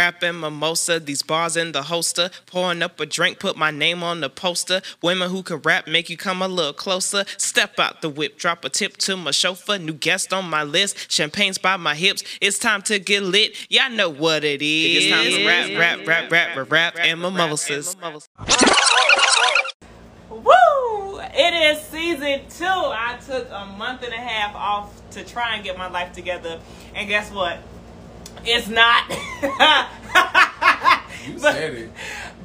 Rapping mimosa, these bars in the holster. Pouring up a drink, put my name on the poster. Women who can rap make you come a little closer. Step out the whip, drop a tip to my chauffeur. New guest on my list, champagne's by my hips. It's time to get lit. Y'all know what it is. It's time to rap, rap, rap, rap, rap, rap, and mimosas. Woo! It is season two. I took a month and a half off to try and get my life together. And guess what? It's not. You said it.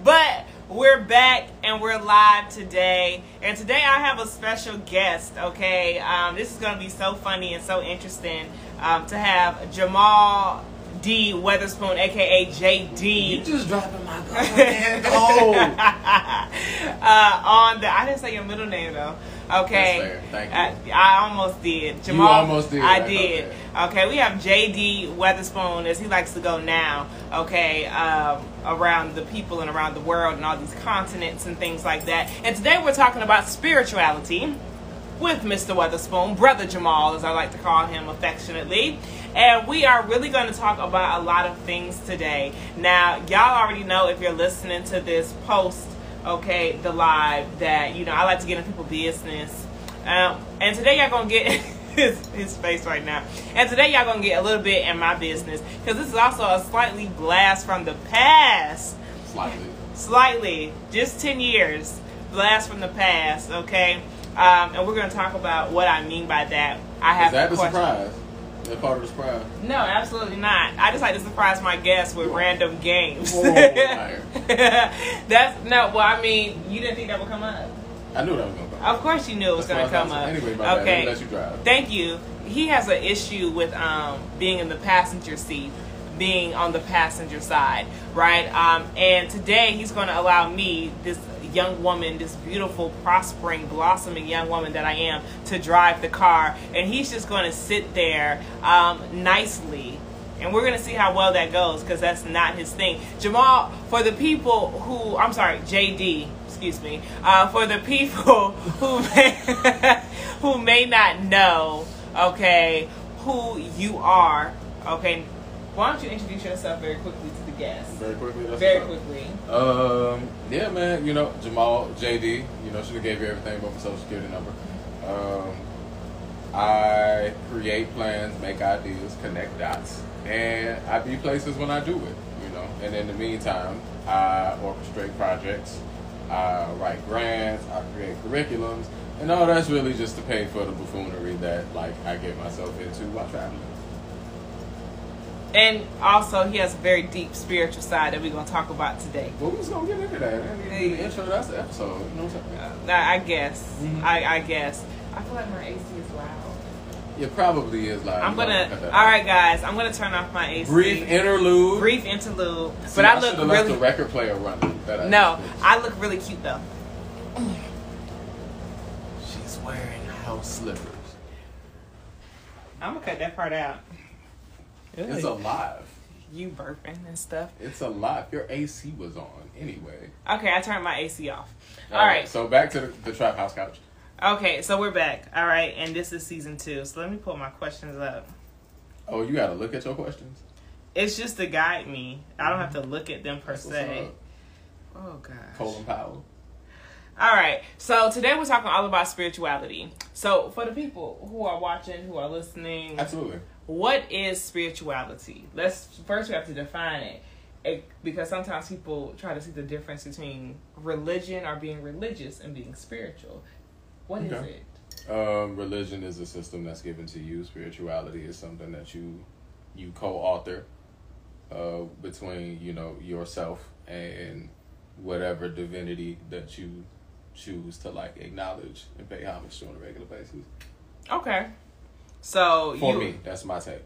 But we're back and we're live today. And today I have a special guest, okay? Um, this is going to be so funny and so interesting um, to have Jamal D. Weatherspoon, aka JD. You just dropping my goddamn goal. uh, on the I didn't say your middle name though. Okay, That's fair. Thank you. I, I almost did. Jamal, almost did. I did. okay. Okay, we have JD Weatherspoon, as he likes to go now. Okay, um, around the people and around the world and all these continents and things like that. And today we're talking about spirituality with Mr. Weatherspoon, Brother Jamal, as I like to call him affectionately. And we are really going to talk about a lot of things today. Now, y'all already know if you're listening to this post, okay, the live, that, you know, I like to get in people's business. Um, and today y'all to get his, his face right now. And today y'all to get a little bit in my business because this is also a slightly blast from the past Slightly. slightly, just 10 years, blast from the past, okay? Um, and we're to talk about what I mean by that. I have Is that questions. surprise? That part of the surprise? No, absolutely not. I just like to surprise my guests with random games. That's no. Well, I mean, you didn't think that would come up. I knew that was gonna come. Up. Of course, you knew it was going to come up. Anyway, my okay. let you drive. Thank you. He has an issue with um, being in the passenger seat, being on the passenger side, right? Um, and today he's going to allow me, this young woman, this beautiful, prospering, blossoming young woman that I am, to drive the car. And he's just going to sit there um, nicely. And we're going to see how well that goes because that's not his thing. Jamal, for the people who, I'm sorry, JD, excuse me, uh, for the people who may, who may not know, okay, who you are, okay, why don't you introduce yourself very quickly to the guests? Very quickly. That's Very quickly. Um, yeah, man. You know, Jamal, JD. You know, should have gave you everything but my social security number. Um, I create plans, make ideas, connect dots, and I be places when I do it. You know, and in the meantime, I orchestrate projects, I write grants, I create curriculums, and all that's really just to pay for the buffoonery that like I get myself into while traveling. And also, he has a very deep spiritual side that we're going to talk about today. Well, we're just gonna get into that. And in the intro, that's the episode. You know what I'm saying? Uh, I I guess. Mhm. I, I guess. I feel like my AC is loud. It probably is loud. I'm gonna. cut that All out. right, guys. I'm gonna turn off my AC. Brief interlude. Brief interlude. See, but I look should've left really. the record player running. That I No, did. I look really cute though. She's wearing house slippers. I'm gonna cut that part out. It's alive. You burping and stuff. It's alive. Your AC was on anyway. Okay, I turned my AC off. All right. So back to the, the trap house couch. Okay, so we're back. All right, and this is season two. So let me pull my questions up. Oh, you got to look at your questions. It's just to guide me. I don't have mm-hmm. to look at them per That's se. Oh gosh. Colin Powell. All right. So today we're talking all about spirituality. So for the people who are watching, who are listening, Absolutely. what is spirituality? Let's first we have to define it. it. Because sometimes people try to see the difference between religion or being religious and being spiritual. What is Okay. it? Um, religion is a system that's given to you. Spirituality is something that you you co-author uh, between you know yourself and whatever divinity that you choose to like acknowledge and pay homage to on a regular basis. Okay. So For you, me, that's my take.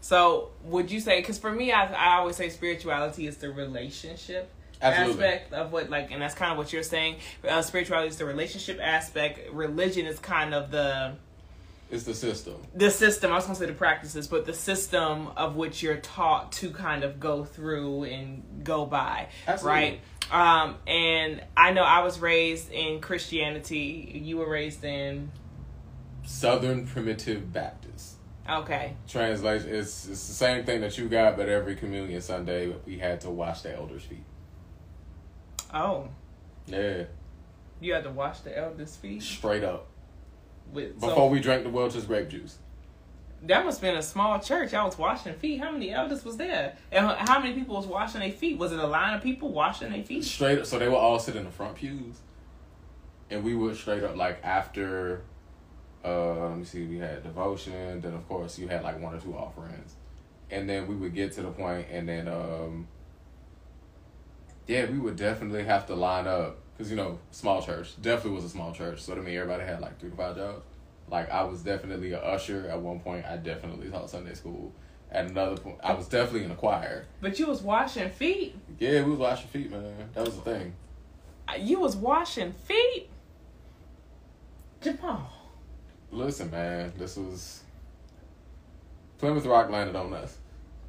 So would you say? Because for me, I, I always say spirituality is the relationship Absolutely. aspect of what, like, and that's kind of what you're saying. Uh, spirituality is the relationship aspect. Religion is kind of the It's the system. the system. I was gonna say the practices, but the system of which you're taught to kind of go through and go by, Absolutely. right? Um, and I know I was raised in Christianity. You were raised in Southern Primitive Baptist. Okay. Translation: It's it's the same thing that you got, but every communion Sunday we had to wash the elders' feet. Oh, Yeah, you had to wash the elders' feet straight up. with. Before So we drank the Welch's grape juice. That must have been a small church. I was washing feet. How many elders was there? And how many people was washing their feet? Was it a line of people washing their feet? Straight up, so they were all sitting in the front pews, and we would straight up like after. Uh, let me see. We had devotion. Then of course you had like one or two offerings, and then we would get to the point, and then um. Yeah, we would definitely have to line up because you know small church definitely was a small church, so to me everybody had like three to five jobs. Like I was definitely a usher at one point. I definitely taught Sunday school. At another point, I was definitely in a choir. But you was washing feet. Yeah, we was washing feet, man. That was the thing. Uh, you was washing feet. Jamal. Listen, man, this was Plymouth Rock landed on us.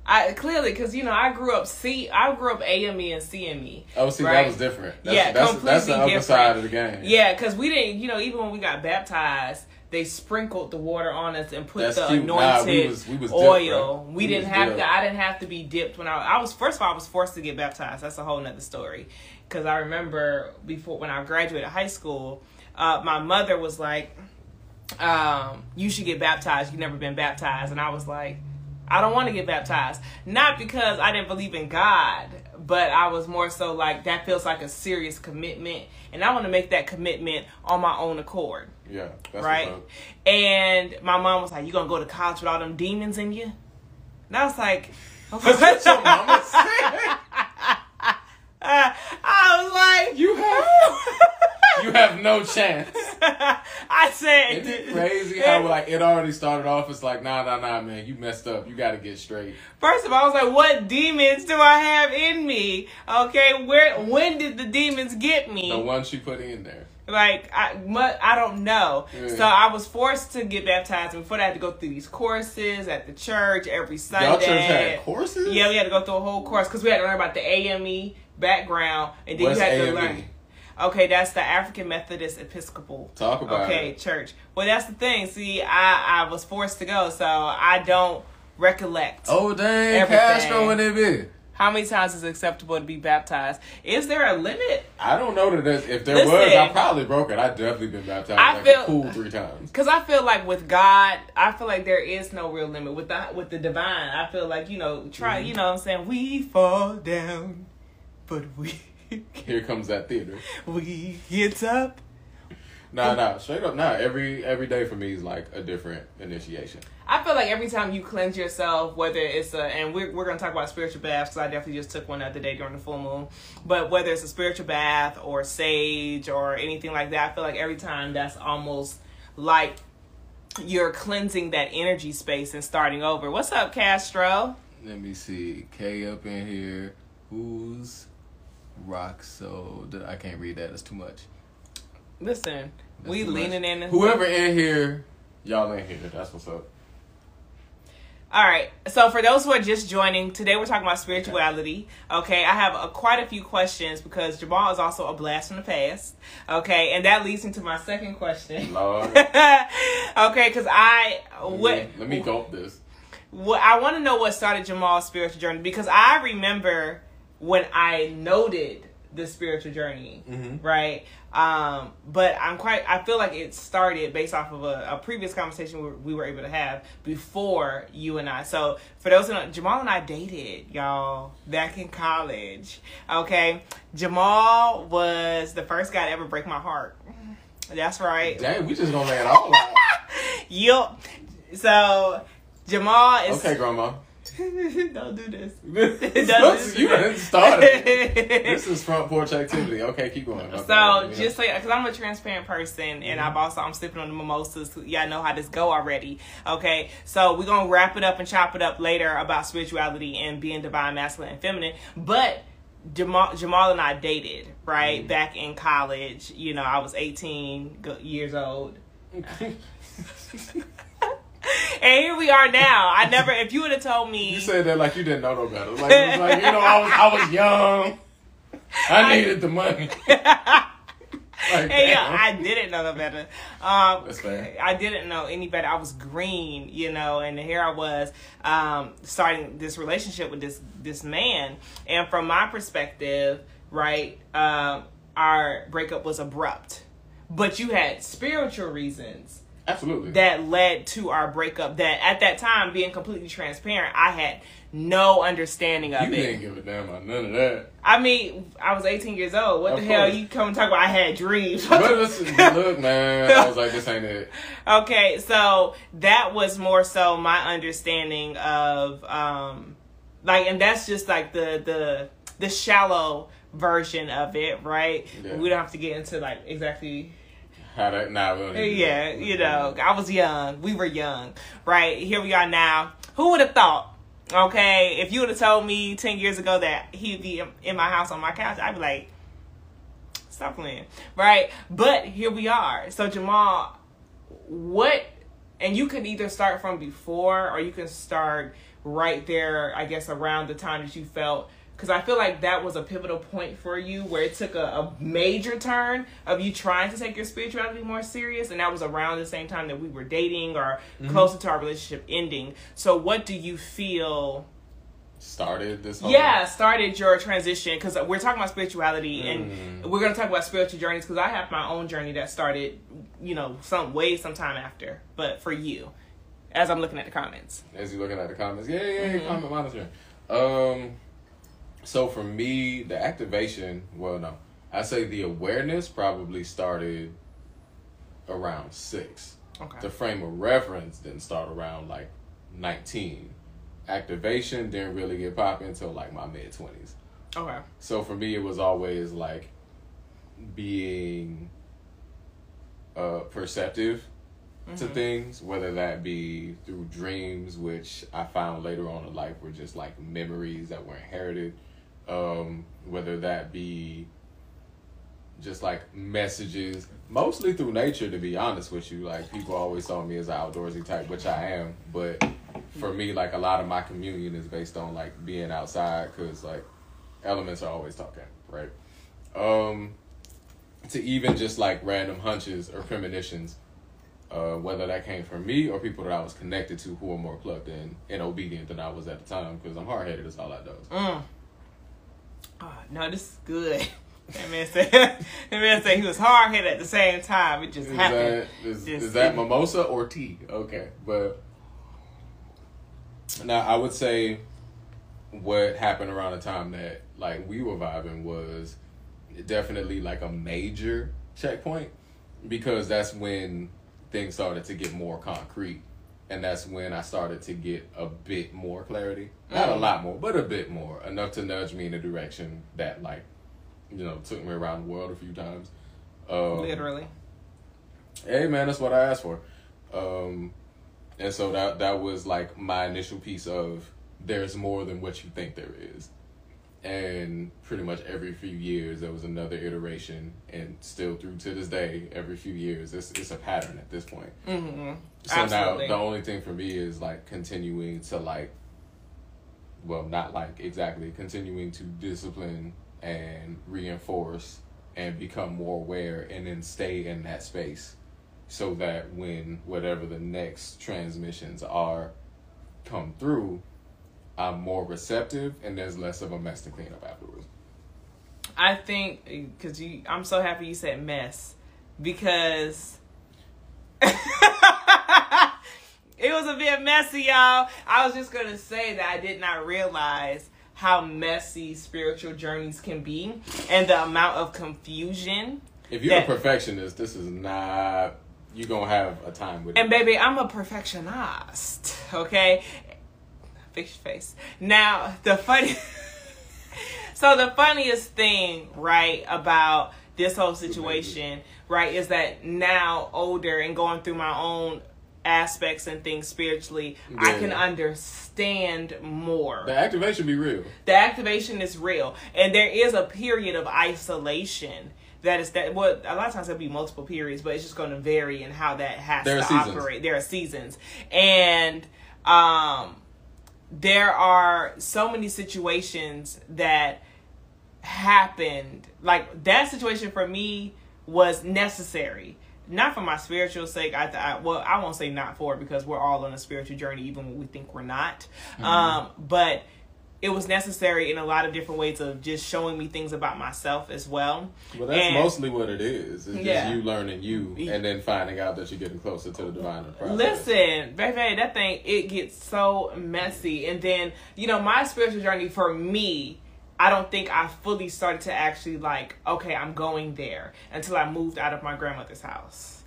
I clearly because you know I grew up C I grew up AME and CME. Oh, see, Right. that was different. That's, Yeah, that's, that's the completely other different. side of the game. Yeah, because we didn't you know even when we got baptized they sprinkled the water on us and put That's the cute. Nah, anointed we was- we was dipped, oil. we, We didn't have dipped. to. I didn't have to be dipped when I I was first of all I was forced to get baptized. That's a whole nother story. Because I remember before when I graduated high school, uh, my mother was like, um, "You should get baptized. You've never been baptized," and I was like. I don't want to get baptized. Not because I didn't believe in God, but I was more so like that feels like a serious commitment. And I want to make that commitment on my own accord. Yeah, that's right? And my mom was like, You gonna go to college with all them demons in you? And I was like, That's what your mama said. I was like, You have oh. you have no chance. I said, Isn't it crazy how like it already started off? It's like nah, nah, nah, man. You messed up. You got to get straight. First of all, I was like, what demons do I have in me? Okay, where when did the demons get me? The ones she put in there. Like I, I don't know. Yeah. So I was forced to get baptized. Before that, I had to go through these courses at the church every Sunday. Y'all church had courses. Yeah, we had to go through a whole course because we had to learn about the AME background, and then What's you had to learn. Okay, that's the African Methodist Episcopal. Talk about okay, it. church. Well, that's the thing. See, I I was forced to go, so I don't recollect. Oh dang, Everything. Castro in it. How many times is it acceptable to be baptized? Is there a limit? I don't know that there's, if there Listen. was, I probably broke it. I definitely been baptized I like feel- a pool three times. Because I feel like with God, I feel like there is no real limit. With the with the divine, I feel like you know, try, Mm-hmm. you know, what I'm saying we fall down, but we Here comes that theater. we get up. Nah, nah, straight up. Nah, every every day for me is like a different initiation. I feel like every time you cleanse yourself, whether it's a, and we're, we're going to talk about spiritual baths because I definitely just took one the other day during the full moon. But whether it's a spiritual bath or sage or anything like that, I feel like every time that's almost like you're cleansing that energy space and starting over. What's up, Castro? Let me see. K up in here. Who's rock so I can't read that. It's too much. Listen, That's we too much. leaning in. Whoever in here, y'all in here. That's what's up. All right. So for those who are just joining, today we're talking about spirituality. Okay, I have a, quite a few questions because Jamal is also a blast from the past. Okay, and that leads into my second question. Lord. okay, because I what Let me, let me gulp this. what I want to know what started Jamal's spiritual journey because I remember when I noted the spiritual journey, Mhm. right? Um, but I'm quite. I feel like it started based off of a, a previous conversation we were, we were able to have before you and I. So for those who know, Jamal and I dated, y'all, back in college. Okay, Jamal was the first guy to ever break my heart. That's right. Dang, we just gonna lay it all out. Yup. So Jamal is. Okay, grandma. Don't do this. This- you done started. This is front porch activity. Okay, keep going. Okay, So yeah. just so, because I'm a transparent person, and I've mm-hmm. also I'm sipping on the mimosas. Y'all know how this go already. Okay, so we're gonna wrap it up and chop it up later about spirituality and being divine, masculine, and feminine. But Jamal, Jamal and I dated right mm-hmm. back in college. You know, I was 18 years old. And here we are now. I never, if you would have told me, You said that like you didn't know no better. Like, it was like you know, I was I was young. I needed the money. Like, Hey, yo. I didn't know no better. Um, That's fair. I didn't know any better. I was green, you know, and here I was um, starting this relationship with this this man. And from my perspective, right, um, our breakup was abrupt, but you had spiritual reasons Absolutely. that led to our breakup. That at that time, being completely transparent, I had no understanding of you it. You didn't give a damn about none of that. I mean, I was 18 years old. What Of the hell you come and talk about? I had dreams. But listen, look, man. I was like, this ain't it. okay, so that was more so my understanding of um like and that's just like the the the shallow version of it, right? Yeah. We don't have to get into like exactly How that? Nah, we don't need to do yeah, you know, I was young. We were young, right? Here we are now. Who would have thought? Okay, if you would have told me ten years ago that he'd be in- in my house on my couch, I'd be like, stop playing, right? But here we are. So Jamal, what? And you can either start from before, or you can start right there. I guess around the time that you felt. Because I feel like that was a pivotal point for you where it took a, a major turn of you trying to take your spirituality more serious. And that was around the same time that we were dating or closer to our relationship ending. So, what do you feel? Started this whole. yeah started your transition because we're talking about spirituality and we're going to talk about spiritual journeys because i have my own journey that started you know some way sometime after but for you as i'm looking at the comments As you're looking at the comments, yeah, yeah, Mm-hmm. comment monitoring. Um, so for me, the activation. Well, no, I say the awareness probably started around six. okay The frame of reference didn't start around like nineteen. Activation didn't really get popping until like my mid twenties. okay So for me, it was always like being uh, perceptive to things, whether that be through dreams, which I found later on in life were just like memories that were inherited, um, whether that be just like messages, mostly through nature, to be honest with you. Like people always saw me as an outdoorsy type, which I am, but for me, like a lot of my communion is based on like being outside, cause like elements are always talking, right? Um, to even just like random hunches or premonitions, uh, whether that came from me or people that I was connected to who were more plugged in and obedient than I was at the time, because I'm hard headed. That's all I do. mm. Oh, no this is good. That man said that man said he was hard-headed at the same time. It just Is happened. that, is, Just- is that mimosa or tea? Okay, but now I would say what happened around the time that like we were vibing was definitely like a major checkpoint because that's when things started to get more concrete and that's when I started to get a bit more clarity. Not a Mm. lot more, but a bit more. Enough to nudge me in a direction that like, you know, took me around the world a few times. Um, literally hey man, that's what I asked for. Um, and so that that was like my initial piece of there's more than what you think there is. And pretty much every few years there was another iteration, and still through to this day, every few years it's it's a pattern at this point. mm-hmm. So Absolutely. now the only thing for me is like continuing to like, well, not like exactly continuing to discipline and reinforce and become more aware and then stay in that space so that when whatever the next transmissions are come through, I'm more receptive and there's less of a mess to clean up afterwards. I think because you, I'm so happy you said mess because it was a bit messy, y'all. I was just gonna say that I did not realize how messy spiritual journeys can be and the amount of confusion. If you're That- a perfectionist, this is not you're gonna have a time with And it. baby, I'm a perfectionist, okay? Fix your face. Now, the funny So the funniest thing, right, about this whole situation, right, is that now older and going through my own aspects and things spiritually, I can understand more. The activation be real. the activation is real and there is a period of isolation that is that well a lot of times there'll be multiple periods but it's just going to vary in how that has There to operate there are seasons and um there are so many situations that happened like that situation for me was necessary. Not for my spiritual sake. I, I well, I won't say not for because we're all on a spiritual journey, even when we think we're not. Mm-hmm. Um, but it was necessary in a lot of different ways of just showing me things about myself as well. Well, that's And- mostly what it is. It's Yeah. just you learning you, and then finding out that you're getting closer to the divine process. Listen, baby, that thing it gets so messy, and then you know my spiritual journey for me. I don't think I fully started to actually like, okay, I'm going there until I moved out of my grandmother's house,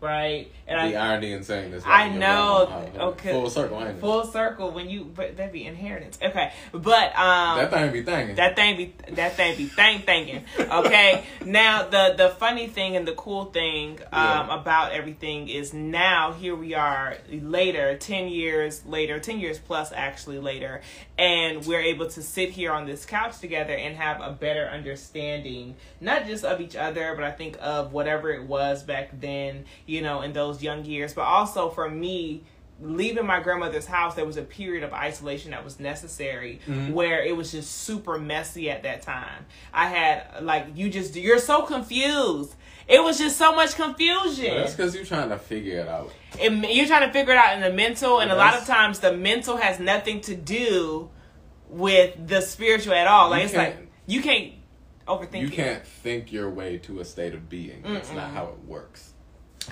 right? And the I irony in saying this. I like, know, grandma, okay. Full circle, ain't full circle when you, but that'd be inheritance, okay? But um, that thing be thinking. that thing be that thing be thang thinking. Okay. now the the funny thing and the cool thing um, Yeah. about everything is now here we are later, ten years later, ten years plus actually later, and we're able to sit here on this couch together and have a better understanding, not just of each other, but I think of whatever it was back then, you know, in those young years, but also for me leaving my grandmother's house there was a period of isolation that was necessary mm-hmm. where it was just super messy at that time i had like you just you're so confused it was just so much confusion Well, that's because you're trying to figure it out. And you're trying to figure it out in the mental and a lot of times the mental has nothing to do with the spiritual at all like You it's like you can't overthink You it. can't think your way to a state of being. That's not how it works.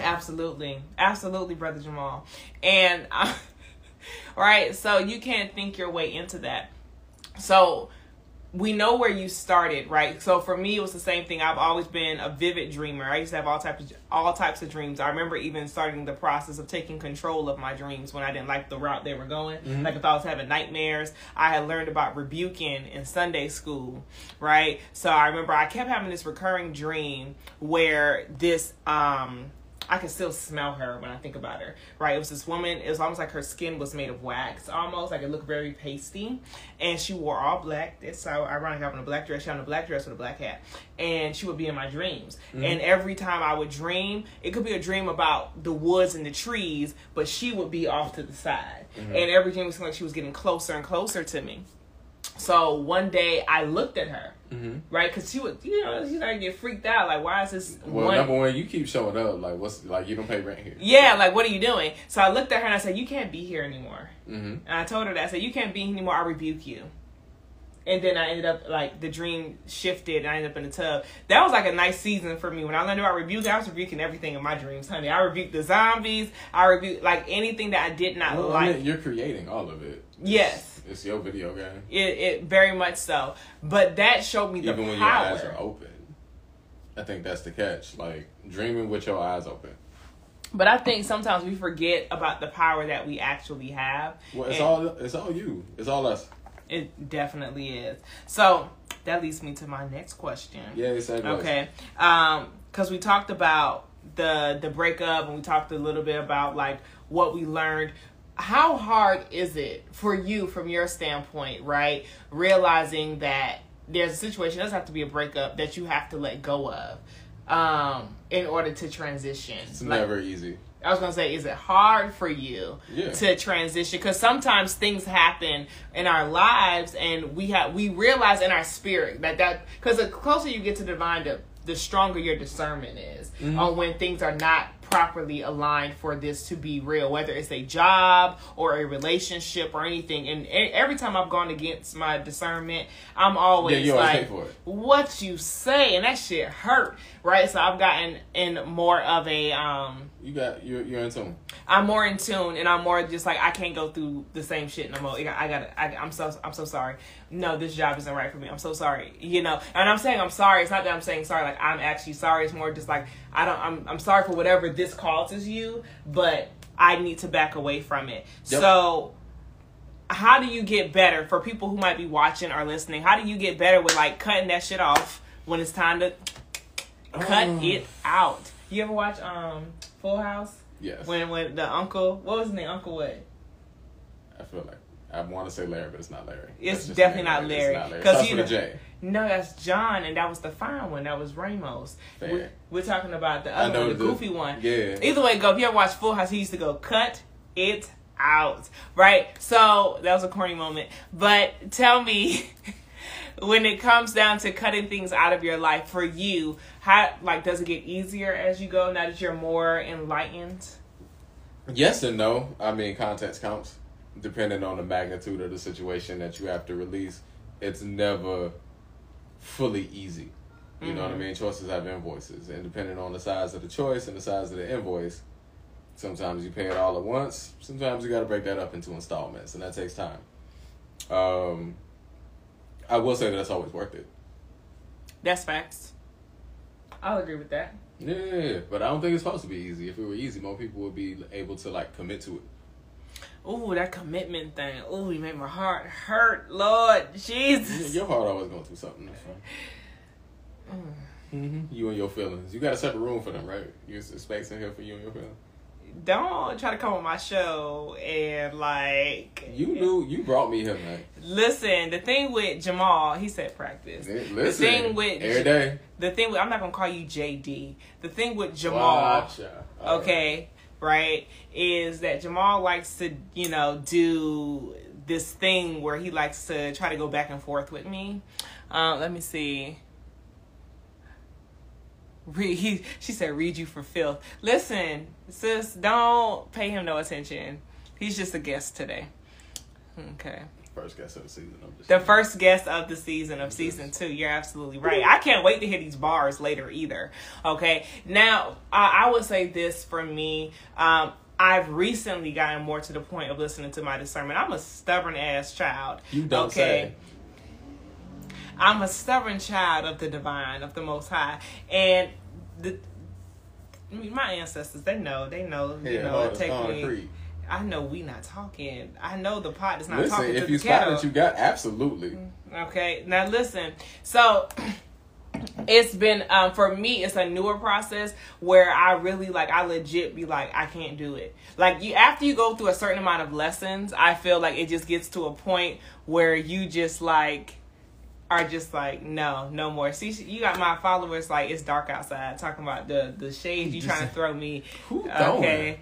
Absolutely, absolutely, brother Jamal. And uh, right, so you can't think your way into that. So we know where you started, right? So for me, it was the same thing. I've always been a vivid dreamer. I used to have all types of all types of dreams. I remember even starting the process of taking control of my dreams when I didn't like the route they were going. Like if I was having nightmares, I had learned about rebuking in Sunday school, right? So I remember I kept having this recurring dream where this um I can still smell her when I think about her. Right? It was this woman. It was almost like her skin was made of wax, almost like it looked very pasty, and she wore all black. It's so ironic having a black dress. She had a black dress with a black hat, and she would be in my dreams. Mm-hmm. And every time I would dream, it could be a dream about the woods and the trees, but she would be off to the side, mm-hmm. and every dream was like she was getting closer and closer to me. So one day I looked at her, Mm-hmm. right? Because she would, you know, she started to get freaked out. Like, why is this Well, one? number one, you keep showing up. Like, what's like you don't pay rent here. Yeah, like what are you doing? So I looked at her and I said, "You can't be here anymore." Mm-hmm. And I told her that I said, "You can't be here anymore. I rebuke you." And then I ended up like the dream shifted and I ended up in the tub. That was like a nice season for me. When I learned about rebuke, I was rebuking everything in my dreams, honey. I rebuked the zombies. I rebuked like anything that I did not Well, like. I mean, you're creating all of it. Yes. It's your video game. It, it very much so. But that showed me the Even when power. your eyes are open. I think that's the catch. Like dreaming with your eyes open. But I think sometimes we forget about the power that we actually have. Well, it's And- all it's all you. It's all us. It definitely is. So that leads me to my next question. Yeah, that Okay. Um, because we talked about the the breakup and we talked a little bit about like what we learned. How hard is it for you from your standpoint, right? Realizing that there's a situation, it doesn't have to be a breakup, that you have to let go of um in order to transition. It's Like, never easy. I was gonna say, is it hard for you Yeah. to transition? Because sometimes things happen in our lives, and we have we realize in our spirit that that because the closer you get to the divine, the, the stronger your discernment is Mm-hmm. on when things are not properly aligned for this to be real, whether it's a job or a relationship or anything. And every time I've gone against my discernment, I'm always Yeah, like, pay for it. "What you say?" And that shit hurt, right? So I've gotten in more of a um You got you're you're in tune. I'm more in tune, and I'm more just like I can't go through the same shit no more. I got, I I'm so, I'm so sorry. No, this job isn't right for me. I'm so sorry. You know, and I'm saying I'm sorry. It's not that I'm saying sorry. Like I'm actually sorry. It's more just like I don't. I'm, I'm sorry for whatever this causes you, but I need to back away from it. Yep. So. How do you get better for people who might be watching or listening? How do you get better with like cutting that shit off when it's time to cut Oh. it out? You ever watch um Full House? Yes. When when the uncle, what was his name? Uncle what? I feel like I want to say Larry, but it's not Larry. It's definitely not It's Larry. not Larry. 'Cause Starts you know- J. No, that's John, and that was the fine one. That was Ramos. We're, we're talking about the other one, the, the- goofy one. Yeah. Either way, go. If you ever watch Full House, he used to go cut it out, right? So that was a corny moment. But tell me, when it comes down to cutting things out of your life for you, how like does it get easier as you go now that you're more enlightened? Yes and no. I mean, context counts depending on the magnitude of the situation that you have to release. It's never fully easy. You know what I mean? Choices have invoices, and depending on the size of the choice and the size of the invoice, sometimes you pay it all at once. Sometimes you got to break that up into installments, and that takes time. Um, I will say that it's always worth it. That's facts. I'll agree with that. Yeah, but I don't think it's supposed to be easy. If it were easy, more people would be able to like commit to it. Ooh, that commitment thing. Ooh, you made my heart hurt, Lord Jesus. Your heart always going through something. That's fine. Mm-hmm. You and your feelings. You got a separate room for them, right? You space in here for you and your feelings. Don't try to come on my show and like. You knew you brought me here, man. Listen, the thing with Jamal, he said practice. Listen, the thing with every day. The thing with I'm not gonna call you JD. The thing with Jamal, Gotcha. Okay, right, is that Jamal likes to you know do this thing where he likes to try to go back and forth with me. Uh, let me see. Read, he, she said, read you for filth. Listen, sis, don't pay him no attention. He's just a guest today. Okay. First guest of the season. Just The first guest of the season of season two. You're absolutely right. I can't wait to hear these bars later either. Okay. Now, I, I would say this for me. Um, I've recently gotten more to the point of listening to my discernment. I'm a stubborn ass child. You don't okay. say. I'm a stubborn child of the divine, of the Most High, and the I mean, my ancestors. They know. They know. you Yeah, know, it take me. I know we not talking. I know the pot is not Listen, talking to if you spot it, you got absolutely. Okay, now listen. So it's been um for me it's a newer process where I really like I legit be like I can't do it. Like you after you go through a certain amount of lessons, I feel like it just gets to a point where you just like are just like no, no more. See, you got my followers like it's dark outside talking about the the shade you trying to throw me. Who throwing Okay,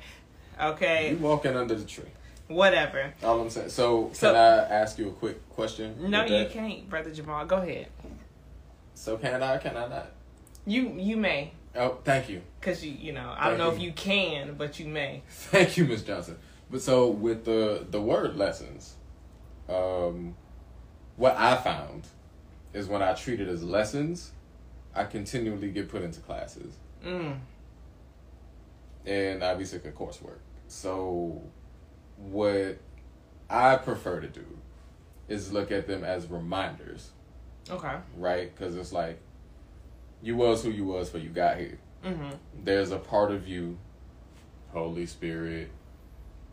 okay, You walking under the tree. whatever. All I'm saying. So, So- can I ask you a quick question? No, you can't, brother Jamal. Go ahead. So can I? Can I not? You you may. Oh, thank you, Cause you, you know, I Thank don't know you. if you can, but you may. thank you, Miss Johnson. But so with the the word lessons, um, what I found is when I treat it as lessons, I continually get put into classes. Mm. and I'd be sick of coursework. So, what I prefer to do is look at them as reminders, Okay. right? Because it's like you was who you was before you got here. Mm-hmm. There's a part of you, Holy Spirit,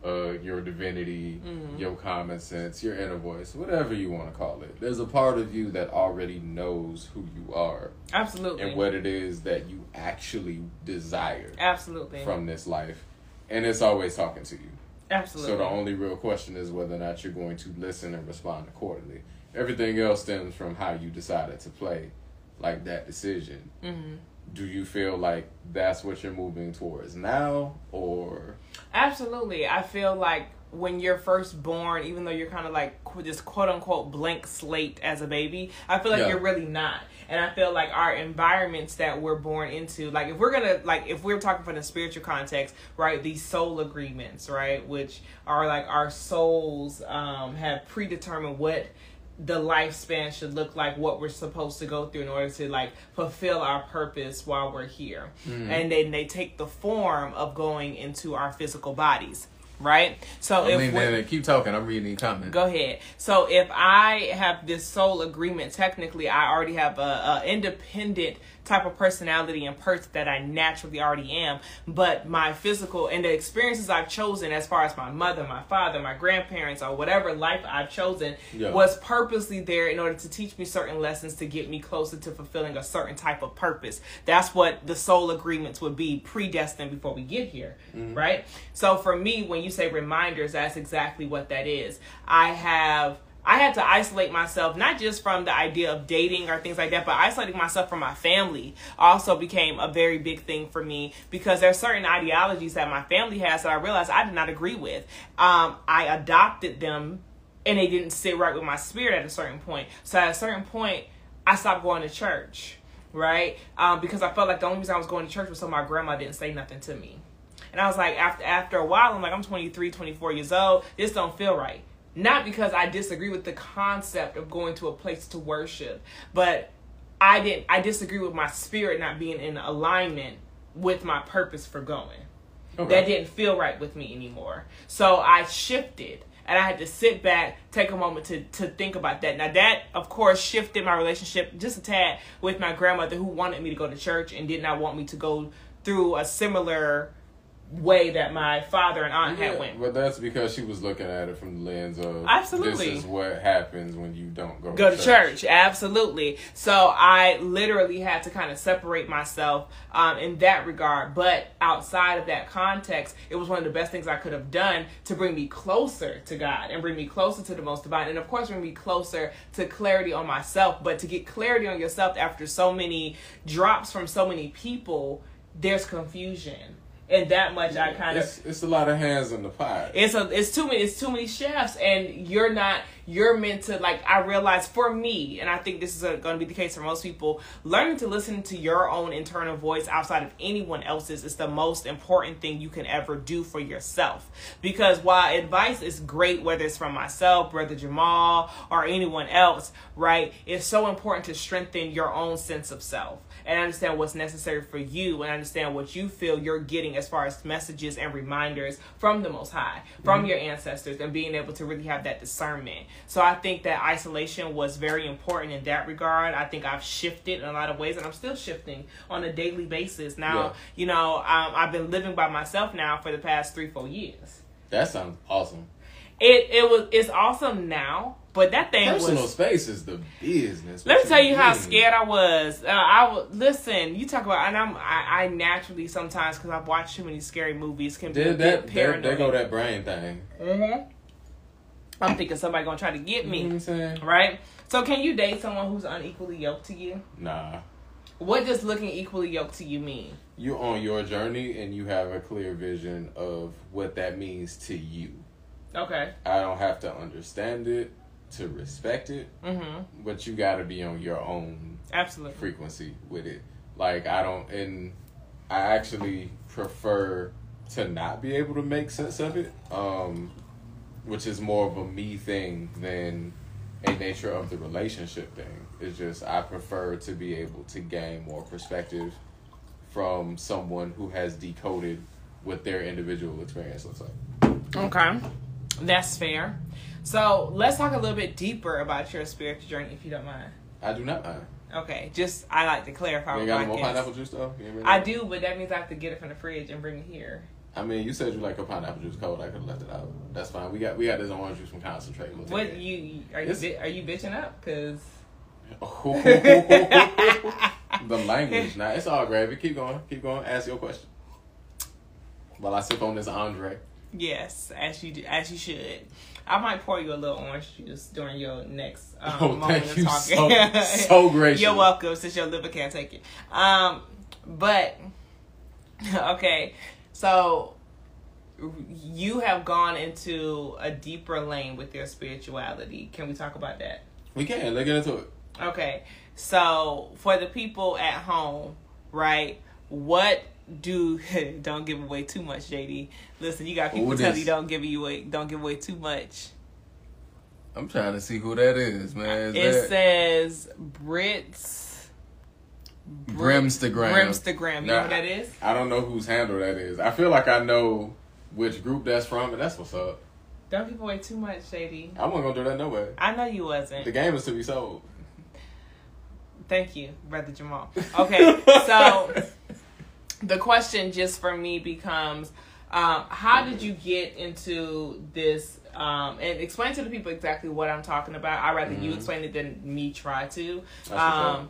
uh, your divinity, Mhm. your common sense, your inner voice, whatever you want to call it. There's a part of you that already knows who you are Absolutely. and what it is that you actually desire Absolutely. from this life, and it's always talking to you. Absolutely. So the only real question is whether or not you're going to listen and respond accordingly. Everything else stems from how you decided to play, like that decision. hmm Do you feel like that's what you're moving towards now, or Absolutely. I feel like when you're first born, even though you're kind of like this quote unquote blank slate as a baby, I feel like Yeah. you're really not. And I feel like our environments that we're born into, like if we're gonna, like if we're talking from the spiritual context, right, these soul agreements, right, which are like our souls um, have predetermined what the lifespan should look like what we're supposed to go through in order to like fulfill our purpose while we're here mm. and then they take the form of going into our physical bodies right so if we're- keep talking. I'm reading comments. Go ahead. So if I have this soul agreement, technically I already have a, a independent type of personality and person that I naturally already am. But my physical and the experiences I've chosen, as far as my mother, my father, my grandparents, or whatever life I've chosen, Yeah. was purposely there in order to teach me certain lessons to get me closer to fulfilling a certain type of purpose. That's what the soul agreements would be predestined before we get here, mm-hmm. right? So for me, when you say reminders, that's exactly what that is. I have. I had to isolate myself, not just from the idea of dating or things like that, but isolating myself from my family also became a very big thing for me because there's certain ideologies that my family has that I realized I did not agree with. Um, I adopted them and they didn't sit right with my spirit at a certain point. So at a certain point, I stopped going to church, right? Um, because I felt like the only reason I was going to church was so my grandma didn't say nothing to me. And I was like, after after a while, I'm like, I'm 23, 24 years old. This don't feel right. Not because I disagree with the concept of going to a place to worship, but I didn't. I disagree with my spirit not being in alignment with my purpose for going. Okay. That didn't feel right with me anymore. So I shifted and I had to sit back, take a moment to to think about that. Now that of course shifted my relationship just a tad with my grandmother who wanted me to go to church and did not want me to go through a similar way that my father and aunt had went. But that's because she was looking at it from the lens of Absolutely. This is what happens when you don't go, go to church. absolutely so i literally had to kind of separate myself um, in that regard but outside of that context it was one of the best things i could have done to bring me closer to god and bring me closer to the most divine and of course bring me closer to clarity on myself but to get clarity on yourself after so many drops from so many people there's confusion and that much i kind of It's, it's a lot of hands in the pot. it's a it's too many it's too many chefs and you're not you're meant to like i realize for me and i think this is going to be the case for most people learning to listen to your own internal voice outside of anyone else's is the most important thing you can ever do for yourself because while advice is great whether it's from myself brother jamal or anyone else right it's so important to strengthen your own sense of self and understand what's necessary for you and understand what you feel you're getting as far as messages and reminders from the most high from your ancestors and being able to really have that discernment. So i think that isolation was very important in that regard. I think i've shifted in a lot of ways and i'm still shifting on a daily basis. Now Yeah. you know um, i've been living by myself now for the past three four years. That sounds awesome. it it was it's awesome now but that thing Personal was space is the business. let me tell you how scared I was. Uh, I listen. You talk about, and I'm I, I naturally sometimes because I've watched too many scary movies can be a Did that, paranoid. there go that brain thing. Mhm. I'm thinking somebody gonna try to get You know me, what I'm saying? right? So can you date someone who's unequally yoked to you? Nah. What does looking equally yoked to you mean? You're on your journey and you have a clear vision of what that means to you. Okay. I don't have to understand it to respect it, Mm-hmm. but you got to be on your own Absolutely. frequency with it. Like I don't, and I actually prefer to not be able to make sense of it, um, which is more of a me thing than a nature of the relationship thing. It's just I prefer to be able to gain more perspective from someone who has decoded what their individual experience looks like. Okay. That's fair. So let's talk a little bit deeper about your spiritual journey, if you don't mind. I do not mind. Okay. Just I like to clarify. You got more pineapple juice though. You ain't really- I do, but that means I have to get it from the fridge and bring it here. I mean, you said you like a pineapple juice cold. I could have left it out. That's fine. We got we got this orange juice from concentrate. We'll What you are you It's- are you bitching up? Cause the language. Now it's all gravy. Keep going. Keep going. Ask your question. While I sip on this Andre. yes, as you do, as you should. I might pour you a little orange juice during your next um, Oh, moment thank of you talking. so so gracious. You're welcome, since your liver can't take it. Um, but okay, so you have gone into a deeper lane with your spirituality. Can we talk about that? We can. Let's get into it. Okay, so for the people at home, right? What do don't give away too much, JD? Listen, you got people telling you don't give you away, don't give away too much. I'm trying to see who that is, man. it says Brits Brimstagram. Brimstagram. You know that is? I don't know whose handle that is. I feel like I know which group that's from, and that's what's up. Don't give away too much, JD. I wasn't gonna do that no way. I know you wasn't. The game is to be sold. Thank you, brother Jamal. Okay, so the question just for me becomes, um, how did you get into this? Um, and explain to the people exactly what I'm talking about. I'd rather you Mhm. explain it than me try to. Um,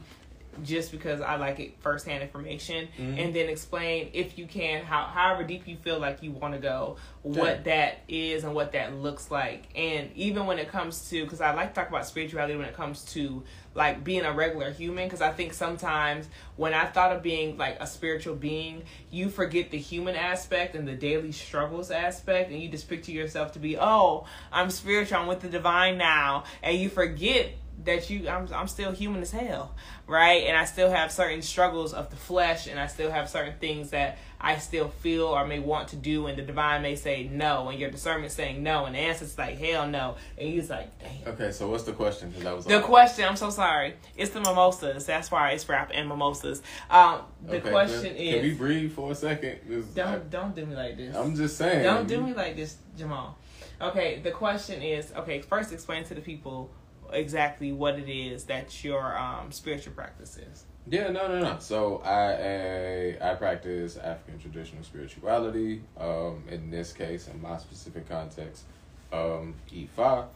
just because I like it firsthand information, Mhm. and then explain if you can how however deep you feel like you want to go, what Yeah. that is and what that looks like, and even when it comes to because I like to talk about spirituality when it comes to like being a regular human because I think sometimes when I thought of being like a spiritual being, you forget the human aspect and the daily struggles aspect, and you just picture yourself to be oh I'm spiritual, I'm with the divine now, and you forget that you I'm I'm still human as hell, right? And I still have certain struggles of the flesh and I still have certain things that I still feel or may want to do and the divine may say no and your discernment saying no and the answer's like hell no and you're like damn. Okay, so what's the question? that was The all- question, I'm so sorry. It's the mimosas. That's why it's rap and mimosas. Um the Okay, question can, Can we breathe for a second? This- don't don't do me like this. I, am just saying. Don't do me like this, Jamal. Okay, the question is okay, first explain to the people exactly what it is that your um, spiritual practice is. Yeah, no, no, no. So I I, I practice African traditional spirituality. Um, in this case, in my specific context, um, Ifa,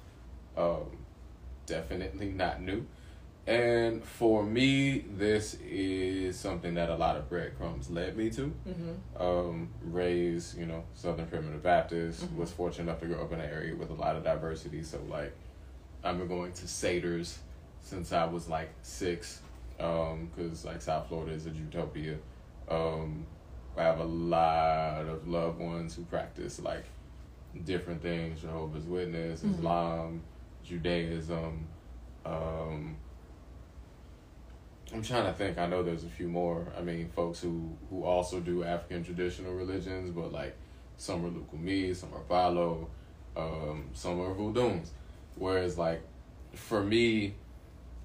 um, definitely not new. And for me, this is something that a lot of breadcrumbs led me to. Mm-hmm. Um, raised, you know, Southern Primitive Baptist. Was fortunate enough to grow up in an area with a lot of diversity. So like, I've been going to Seder's since I was like six, because like South Florida is a utopia. Um, I have a lot of loved ones who practice like different things: Jehovah's Witness, Mhm. Islam, Judaism. Um, I'm trying to think. I know there's a few more. I mean, folks who who also do African traditional religions, but like some are Lukumi, some are Palo, um, some are Voodoons. Whereas, like for me,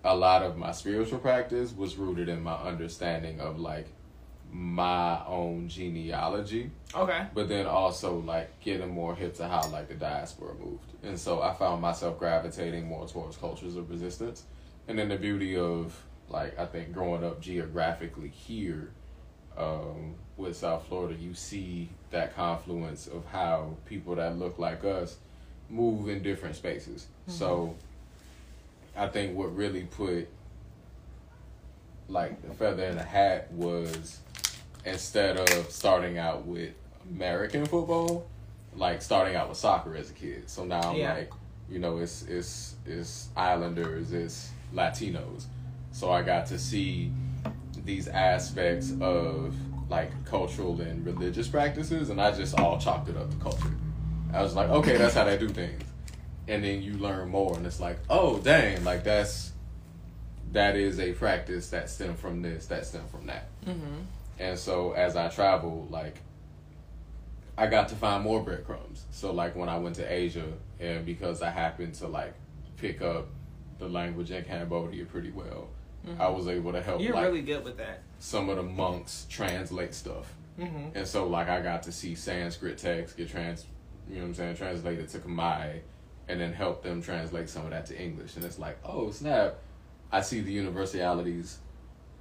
a lot of my spiritual practice was rooted in my understanding of like my own genealogy Okay. but then also like getting more hip to how like the diaspora moved. And so I found myself gravitating more towards cultures of resistance. And then the beauty of like I think growing up geographically here um, with South Florida, you see that confluence of how people that look like us move in different spaces. Mm-hmm. So I think what really put like the feather in the hat was instead of starting out with American football, like starting out with soccer as a kid. So now I'm Yeah. like, you know, it's it's it's Islanders, it's Latinos. So I got to see these aspects of like cultural and religious practices, and I just all chalked it up to culture. I was like, okay, that's how they do things, and then you learn more, and it's like, oh, dang, like that's that is a practice that stem from this, that stem from that. Mm-hmm. And so as I traveled, like I got to find more breadcrumbs. So like when I went to Asia and because I happened to like pick up the language in Cambodia pretty well, I was able to help You're like really good with that. some of the monks translate stuff. Mm-hmm. And so like I got to see Sanskrit text get trans you know what I'm saying, translated to Khmer and then help them translate some of that to English. And it's like, oh snap, I see the universalities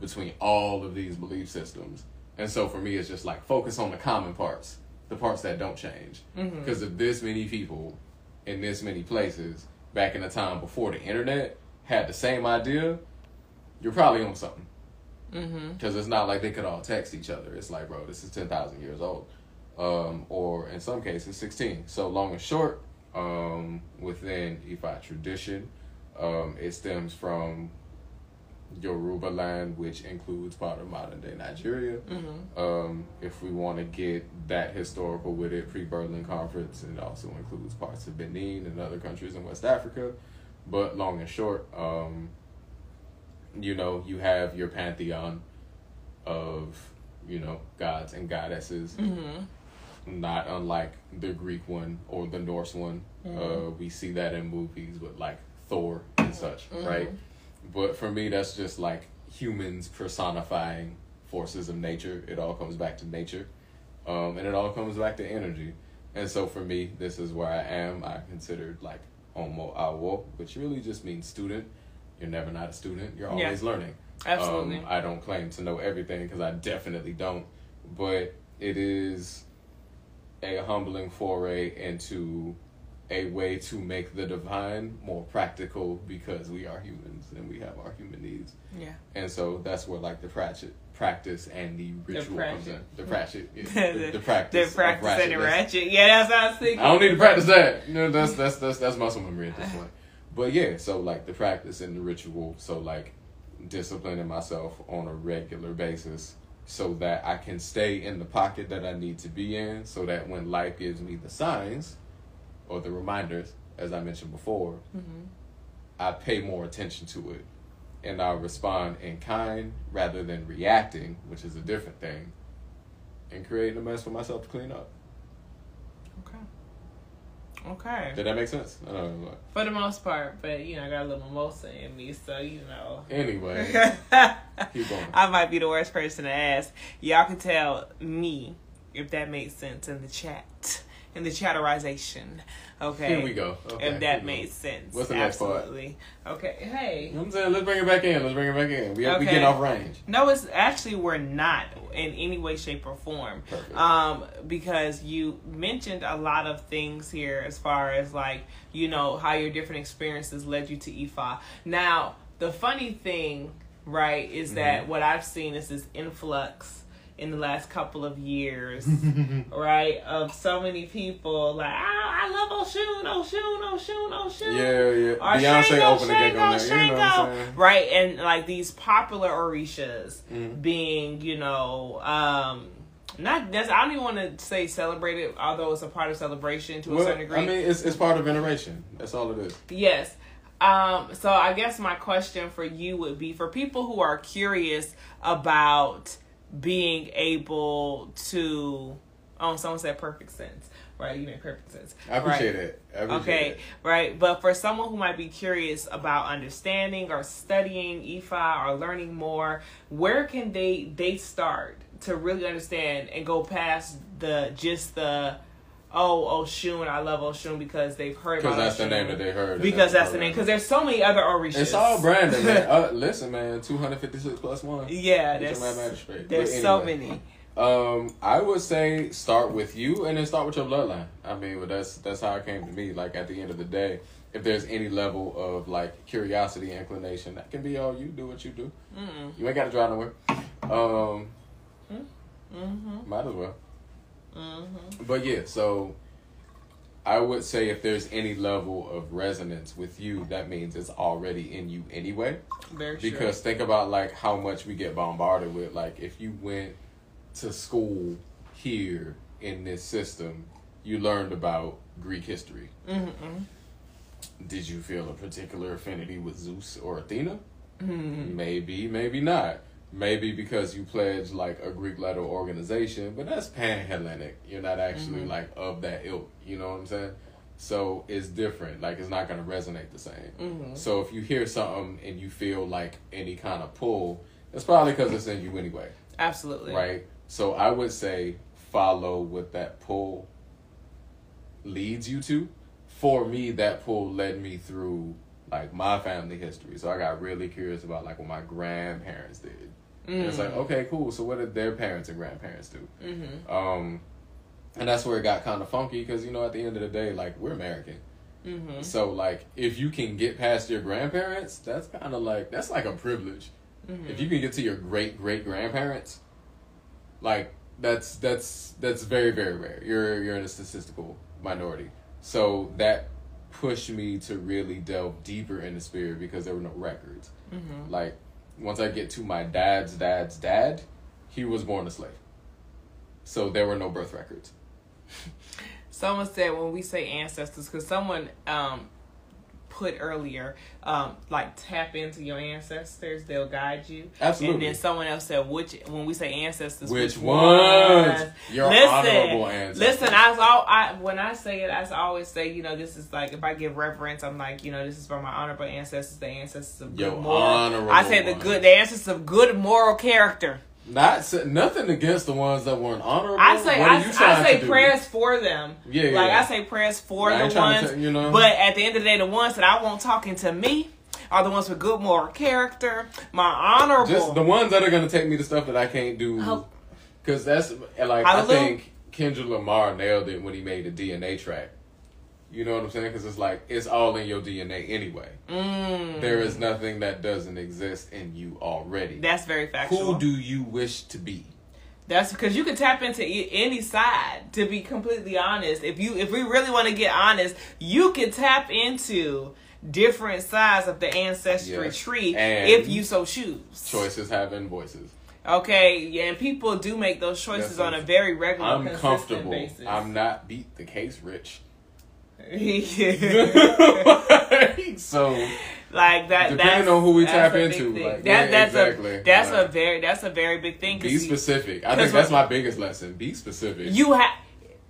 between all of these belief systems. And so for me it's just like focus on the common parts, the parts that don't change. Mm-hmm. Because if this many people in this many places back in the time before the internet had the same idea, you're probably on something. Mm-hmm. Because it's not like they could all text each other. It's like, bro, this is 10,000 years old. Um, or in some cases, 16. So, long and short, um, within Ifa tradition, um, it stems from Yoruba land, which includes part of modern day Nigeria. Mm-hmm. Um, if we want to get that historical with it, pre Berlin Conference, and it also includes parts of Benin and other countries in West Africa. But long and short, um, you know, you have your pantheon of, you know, gods and goddesses, Mm-hmm. Not unlike the Greek one or the Norse one. Uh, we see that in movies with like Thor and such, right? But for me, that's just like humans personifying forces of nature. It all comes back to nature. Um, and it all comes back to energy. And so for me, this is where I am. I considered like Omo Awo, which really just means student. You're never not a student. You're Yeah. always learning. Absolutely. Um, I don't claim to know everything because I definitely don't. But it is a humbling foray into a way to make the divine more practical because we are humans and we have our human needs. Yeah. And so that's where like the practice, practice and the ritual comes in. The ratchet, yeah, the, the, the practice, The practice of and the ratchet. Yeah, that's what I was thinking. I don't need to practice that. You know, that's that's that's that's muscle memory at this point. But yeah, so like the practice and the ritual, so like disciplining myself on a regular basis so that I can stay in the pocket that I need to be in so that when life gives me the signs or the reminders, as I mentioned before, mm-hmm. I pay more attention to it and I respond in kind rather than reacting, which is a different thing, and creating a mess for myself to clean up. Okay. Okay. Did that make sense? I don't know. For the most part, but you know, I got a little mimosa in me, so you know. Anyway, keep going. I might be the worst person to ask. Y'all can tell me if that makes sense in the chat, in the chatterization. Okay. Here we go. Okay, if that we made go. sense. What's the next part? Absolutely. Okay. Hey. You know I'm saying? Let's bring it back in. Let's bring it back in. We, we Okay. getting off range. No, it's actually we're not in any way, shape, or form. Perfect. Um, because you mentioned a lot of things here as far as like, you know, how your different experiences led you to Ifa. Now, the funny thing, right, is that Mm-hmm. what I've seen is this influx in the last couple of years, right, of so many people like, ah, I love Oshun, Oshun, Oshun, Oshun. Yeah, yeah. Or Beyonce Shango, opened gig on. Shango, You know what Shango. Right, and like these popular orishas Mhm. being, you know, um not that's I don't even want to say celebrated, although it's a part of celebration to a certain degree. I mean, it's it's part of veneration. That's all it is. Yes. Um, so I guess my question for you would be for people who are curious about being able to oh someone said perfect sense. Right, you made perfect sense. I appreciate right. it. I appreciate Okay, it. right. But for someone who might be curious about understanding or studying IFA or learning more, where can they they start to really understand and go past the just the oh Oshun, I love Oshun because they've heard Because that's the name that they heard. Because that's the name. Because there's so many other orishas. It's all branding, man. Uh, listen, man. Two hundred fifty six plus one. yeah, Get there's there's But so anyway. many. Um, I would say start with you, and then start with your bloodline. I mean, but that's that's how it came to me. Like at the end of the day, if there's any level of like curiosity, inclination, that can be all you. Do what you do. Mm-mm. You ain't got to drive nowhere. Um, Mm-hmm. might as well. Mm-hmm. But yeah, so I would say if there's any level of resonance with you, that means it's already in you anyway. Very. Because think about like how much we get bombarded with. Like if you went to school here in this system, you learned about Greek history. Mm-hmm. Did you feel a particular affinity with Zeus or Athena? Mm-hmm. Maybe, maybe not. Maybe because you pledge like a Greek letter organization, but that's pan Hellenic. You're not actually Mhm. like of that ilk. You know what I'm saying? So it's different. Like it's not gonna resonate the same. Mm-hmm. So if you hear something and you feel like any kind of pull, it's probably because it's in you anyway, Absolutely. right? So I would say follow what that pull leads you to. For me, that pull led me through like my family history. So I got really curious about like what my grandparents did. And it's like, okay, cool. So what did their parents and grandparents do? Mm-hmm. Um, and that's where it got kind of funky because you know at the end of the day, like we're American. Mm-hmm. So like if you can get past your grandparents, that's kind of like that's like a privilege. Mm-hmm. If you can get to your great great grandparents, like that's that's that's very very rare. You're you're in a statistical minority. So that pushed me to really delve deeper in the spirit because there were no records. Mm-hmm. Like once I get to my dad's dad's dad, he was born a slave. So there were no birth records. Someone said when we say ancestors, because someone um put earlier, um, like tap into your ancestors, they'll guide you. Absolutely. And then someone else said, which when we say ancestors, Which which, ones? Your honorable ancestors. Listen, I was all I when I say it, I always say, you know, this is like if I give reverence, I'm like, you know, this is for my honorable ancestors, the ancestors of good Your moral. honorable I say the good, the ancestors of good moral character. Not s- nothing against the ones that weren't honorable. I say What are I, you trying I say to do? prayers for them. Yeah, yeah, like yeah. I say prayers for I the ain't trying to ones, you know. but at the end of the day, the ones that I want talking to me are the ones with good moral character, my honorable. Just the ones that are gonna take me to stuff that I can't do. Because that's like I think Kendrick Lamar nailed it when he made the DNA track. You know what I'm saying? Because it's like it's all in your DNA anyway. Mm. There is nothing that doesn't exist in you already. That's very factual. Who do you wish to be? That's because you can tap into any side. To be completely honest, if you if we really want to get honest, you can tap into different sides of the ancestry Yes. tree And if you so choose. Choices have voices. Okay, yeah, and people do make those choices on a very regular, I'm comfortable. basis. I'm not beat the case rich. Yeah. so like that. Depending on who we tap into, like, that, yeah, that's exactly. a that's a very that's a very big thing be you- specific. I 'cause think that's my biggest lesson. Be specific. you have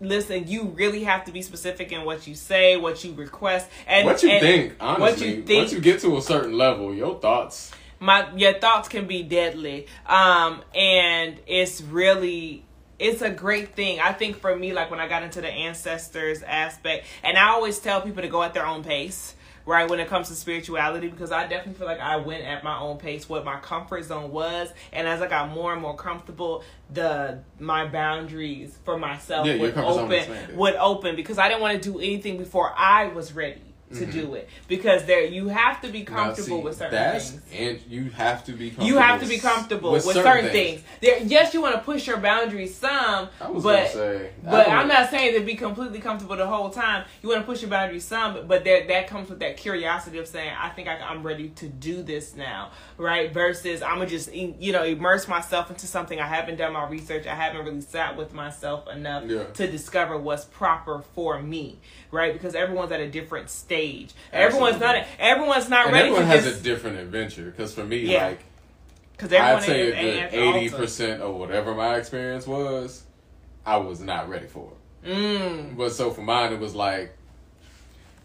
listen you really have to be specific in what you say what you request and what you and think, honestly. what you think Once you get to a certain level, your thoughts. my your thoughts can be deadly um and it's really it's a great thing. I think for me like when i got into the ancestors aspect and i always tell people to go at their own pace right when it comes to spirituality because i definitely feel like i went at my own pace what my comfort zone was and as i got more and more comfortable the my boundaries for myself Yeah, would open would open because i didn't want to do anything before i was ready to do it because there you have to be Mm-hmm. Comfortable see, with certain things And you have to be comfortable. you have to be comfortable with, certain, things. There, yes, you want to push your boundaries some, but say, but I'm not saying to be completely comfortable the whole time. You want to push your boundaries some, but there that comes with that curiosity of saying, I think I, I'm ready to do this now, right? Versus I'm gonna just you know immerse myself into something I haven't done my research. I haven't really sat with myself enough Yeah. to discover what's proper for me, right? Because everyone's at a different stage. Everyone's not everyone's not And ready everyone has a different adventure. Because for me, Yeah. like because I'd say a good at the altar. eighty percent of whatever my experience was, I was not ready for. Mm. But so for mine, it was like,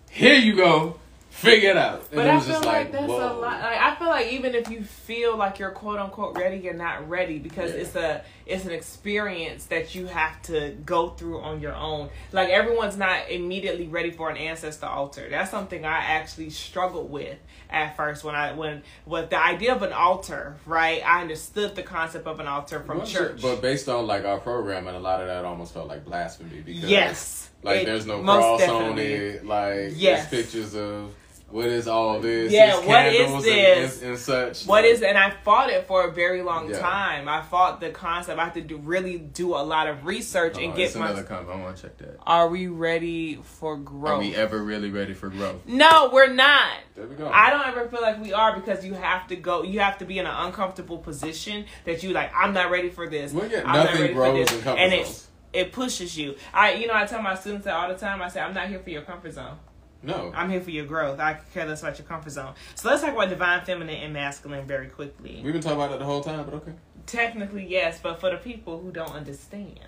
here you go, figure it out. And But it I feel just like, like, that's whoa. a lot. Like, I feel like even if you feel like you're quote unquote ready, you're not ready because Yeah. it's a it's an experience that you have to go through on your own. Like everyone's not immediately ready for an ancestor altar. That's something I actually struggled with at first when I when with the idea of an altar. Right, I understood the concept of an altar from Well, church. But based on like our program, and a lot of that almost felt like blasphemy because yes, like It- there's no cross on it. Like Yes. there's pictures of what is all this? Yeah, These what is candles and- this? And, and such. What like, is and I fought it for a very long Yeah. time. I fought the concept. I had to do, really do a lot of research and Oh, get my. another comment. I want to check that. Are we ready for growth? Are we ever really ready for growth? no, we're not. There we go. I don't ever feel like we are because you have to go. You have to be in an uncomfortable position that you like. I'm not ready for this. Well, yeah, I'm not nothing grows this. in comfort and it it pushes you. I you know I tell my students that all the time. I say I'm not here for your comfort zone. No. I'm here for your growth. I care less about your comfort zone. So let's talk about divine feminine and masculine very quickly. We've been talking about it the whole time, but okay. Technically, yes, but for the people who don't understand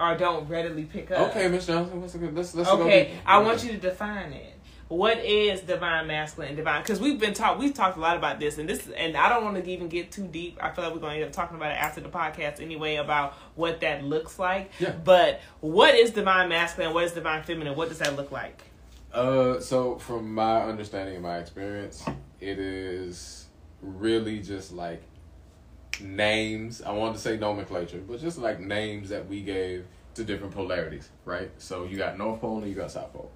or don't readily pick up. Okay, Miss Johnson, what's a good? Let's let's go. Okay. I want you to define it. What is divine masculine and divine? Because we've been talk, we've talked a lot about this, and this, and I don't want to even get too deep. I feel like we're going to end up talking about it after the podcast anyway about what that looks like. Yeah. But what is divine masculine? What is divine feminine? What does that look like? Uh, so from my understanding and my experience, it is really just like names. I wanted to say nomenclature, but just like names that we gave to different polarities, right? So you got North Pole and you got South Pole.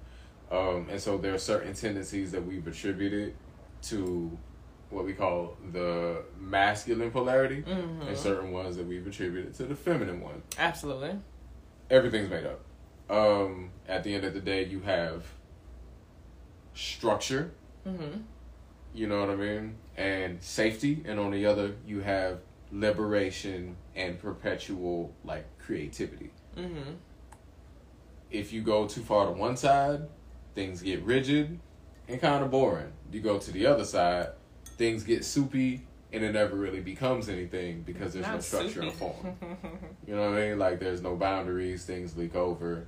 Um, and so there are certain tendencies that we've attributed to what we call the masculine polarity, and certain ones that we've attributed to the feminine one. Absolutely. Everything's made up. Um, at the end of the day, you have structure, Mm-hmm. you know what I mean, and safety, and on the other, you have liberation and perpetual like creativity. Mm-hmm. If you go too far to one side, things get rigid and kind of boring. You go to the other side, things get soupy and it never really becomes anything because there's no structure soupy. form. You know what I mean? Like there's no boundaries, things leak over.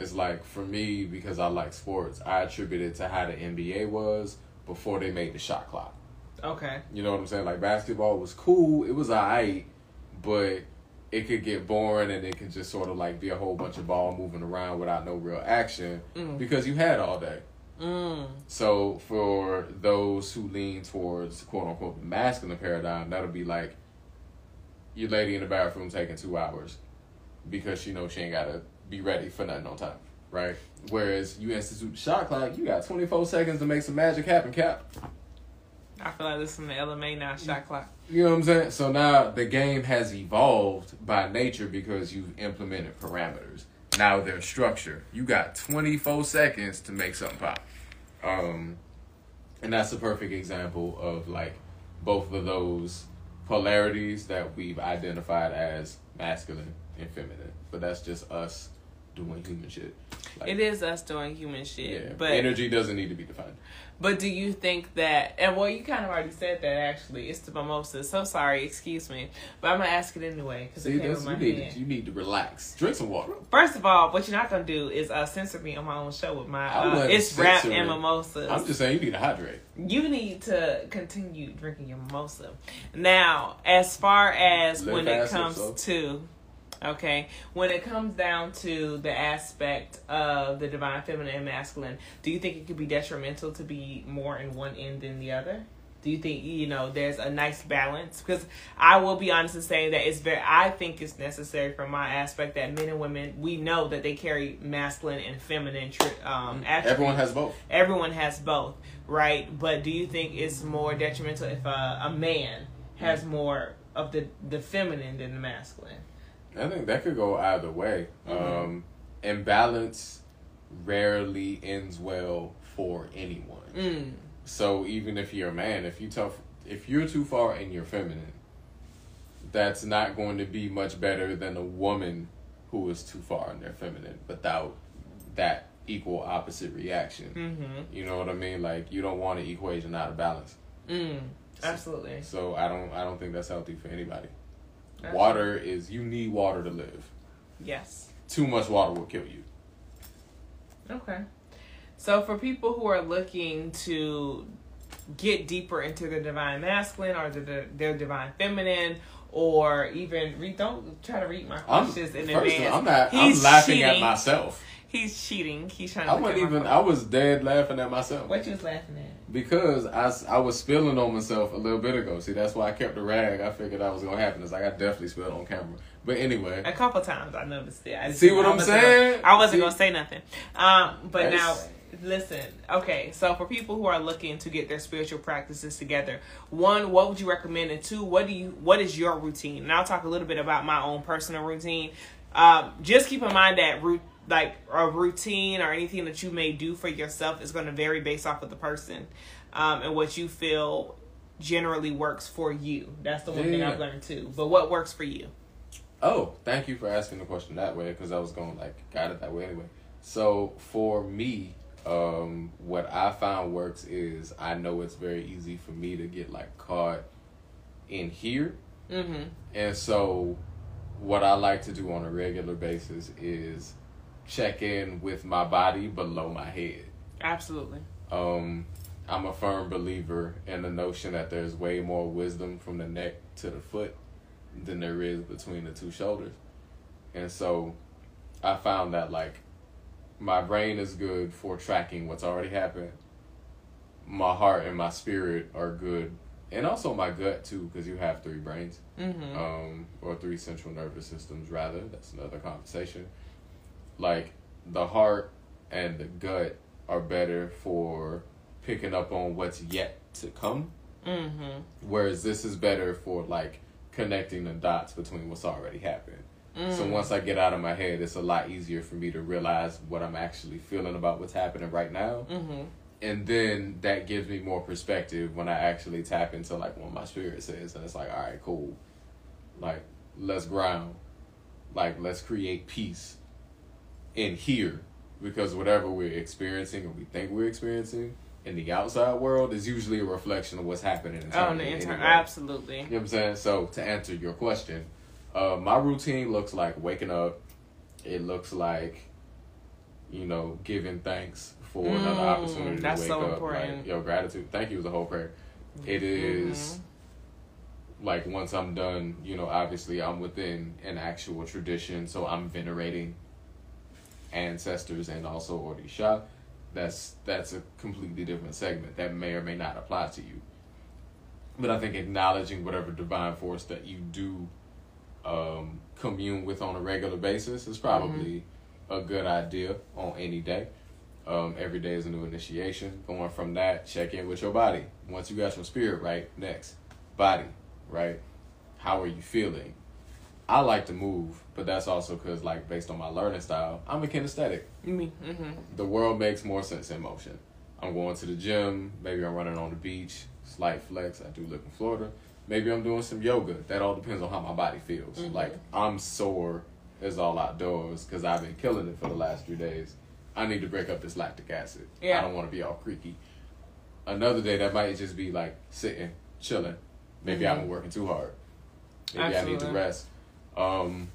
It's like for me, because I like sports, I attribute it to how the NBA was before they made the shot clock. Okay. You know what I'm saying? Like basketball was cool, it was alright, but it could get boring and it could just sort of like be a whole bunch of ball moving around without no real action Mm. because you had all day. Mm. So for those who lean towards quote unquote the masculine paradigm, that'll be like your lady in the bathroom taking two hours because she knows she ain't gotta be ready for nothing on time. right? Whereas you institute the shot clock, you got 24 seconds to make some magic happen, Cap. I feel like this is the LMA now, shot clock. You know what I'm saying? So now the game has evolved by nature because you've implemented parameters. Now there's structure. You got 24 seconds to make something pop. Um, and that's a perfect example of like both of those polarities that we've identified as masculine and feminine. But that's just us doing human shit. Like, It is us doing human shit, Yeah, but energy doesn't need to be defined. But do you think that, and well, you kind of already said that actually. It's the mimosa. So sorry, excuse me. But I'm going to ask it anyway because it came my you need you need to relax. Drink some water. First of all, what you're not going to do is uh, censor me on my own show with my, uh, it's rap and mimosas. I'm just saying you need to hydrate. you need to continue drinking your mimosa. Now, as far as Live when it comes so. to, okay, when it comes down to the aspect of the divine feminine and masculine, do you think it could be detrimental to be more in one end than the other? Do you think you know there's a nice balance? Because I will be honest in saying that it's very. I think it's necessary from my aspect that men and women we know that they carry masculine and feminine um, attributes Everyone has both. everyone has both, right? But do you think it's more detrimental if a, a man has more of the the feminine than the masculine? I think that could go either way. Mhm. Um, imbalance rarely ends well for anyone. Mm. So even if you're a man, if you tough, if you're too far and you're feminine, that's not going to be much better than a woman who is too far and they're feminine without that equal opposite reaction. Mm-hmm. You know what I mean? Like you don't want an equation out of balance. Mm. Absolutely. So I don't I don't think that's healthy for anybody. Water is you need water to live. Yes. Too much water will kill you. Okay. So for people who are looking to get deeper into the divine masculine or the, the their divine feminine or even read don't try to read my I'm, questions in first, advance. I'm not. He's I'm laughing at myself. He's cheating. He's trying to I wasn't even. I was dead laughing at myself What you was laughing at? Because I, I was spilling on myself a little bit ago. See, that's why I kept the rag. I figured that was gonna happen. It's like I definitely spilled on camera. But anyway, A couple times I noticed it. I See what I I'm saying? Gonna, I wasn't See? gonna say nothing. Um, but now, listen. Okay, so for people who are looking to get their spiritual practices together, one, what would you recommend? And two, what do you? What is your routine? And I'll talk a little bit about my own personal routine. Um, just keep in mind that root like a routine or anything that you may do for yourself is going to vary based off of the person um, and what you feel generally works for you. That's the one thing I've learned too. But what works for you? Oh, thank you for asking the question that way because I was going like got it that way anyway. So for me, um, what I found works is I know it's very easy for me to get like caught in here, Mm-hmm. and so what I like to do on a regular basis is check in with my body below my head. Absolutely. Um, I'm a firm believer in the notion that there's way more wisdom from the neck to the foot than there is between the two shoulders. And so I found that like my brain is good for tracking what's already happened. My heart and my spirit are good. And also my gut too, because you have three brains Mm-hmm. um, or three central nervous systems rather. That's another conversation. Like the heart and the gut are better for picking up on what's yet to come, mm-hmm. whereas this is better for like connecting the dots between what's already happened. So Mm. once I get out of my head, it's a lot easier for me to realize what I'm actually feeling about what's happening right now. Mm-hmm. And then that gives me more perspective when I actually tap into like what my spirit says, and it's like, all right, cool, like let's ground, like let's create peace in here, because whatever we're experiencing or we think we're experiencing in the outside world is usually a reflection of what's happening Oh, internally. the intern. anyway. Absolutely. You know what I'm saying? So to answer your question, uh, my routine looks like waking up. It looks like, you know, giving thanks for another Mm, opportunity that's to so wake up. important. Like, yo, gratitude. Thank you is a whole prayer. It is Mm-hmm. like once I'm done, you know, obviously I'm within an actual tradition, so I'm venerating ancestors and also Orisha. That's that's a completely different segment that may or may not apply to you. But I think acknowledging whatever divine force that you do um, commune with on a regular basis is probably a good idea on any day. Um, every day is a new initiation. Going from that, check in with your body. Once you got your spirit right, next, body, right? How are you feeling? I like to move, but that's also because, like, based on my learning style, I'm a kinesthetic. Me. Mm-hmm. The world makes more sense in motion. I'm going to the gym. Maybe I'm running on the beach. Slight flex. I do live in Florida. Maybe I'm doing some yoga. That all depends on how my body feels. Mhm. Like I'm sore as all outdoors because I've been killing it for the last few days. I need to break up this lactic acid. Yeah. I don't want to be all creaky. Another day that might just be like sitting, chilling. Maybe Mhm. I've been working too hard. Maybe I need to rest. Um,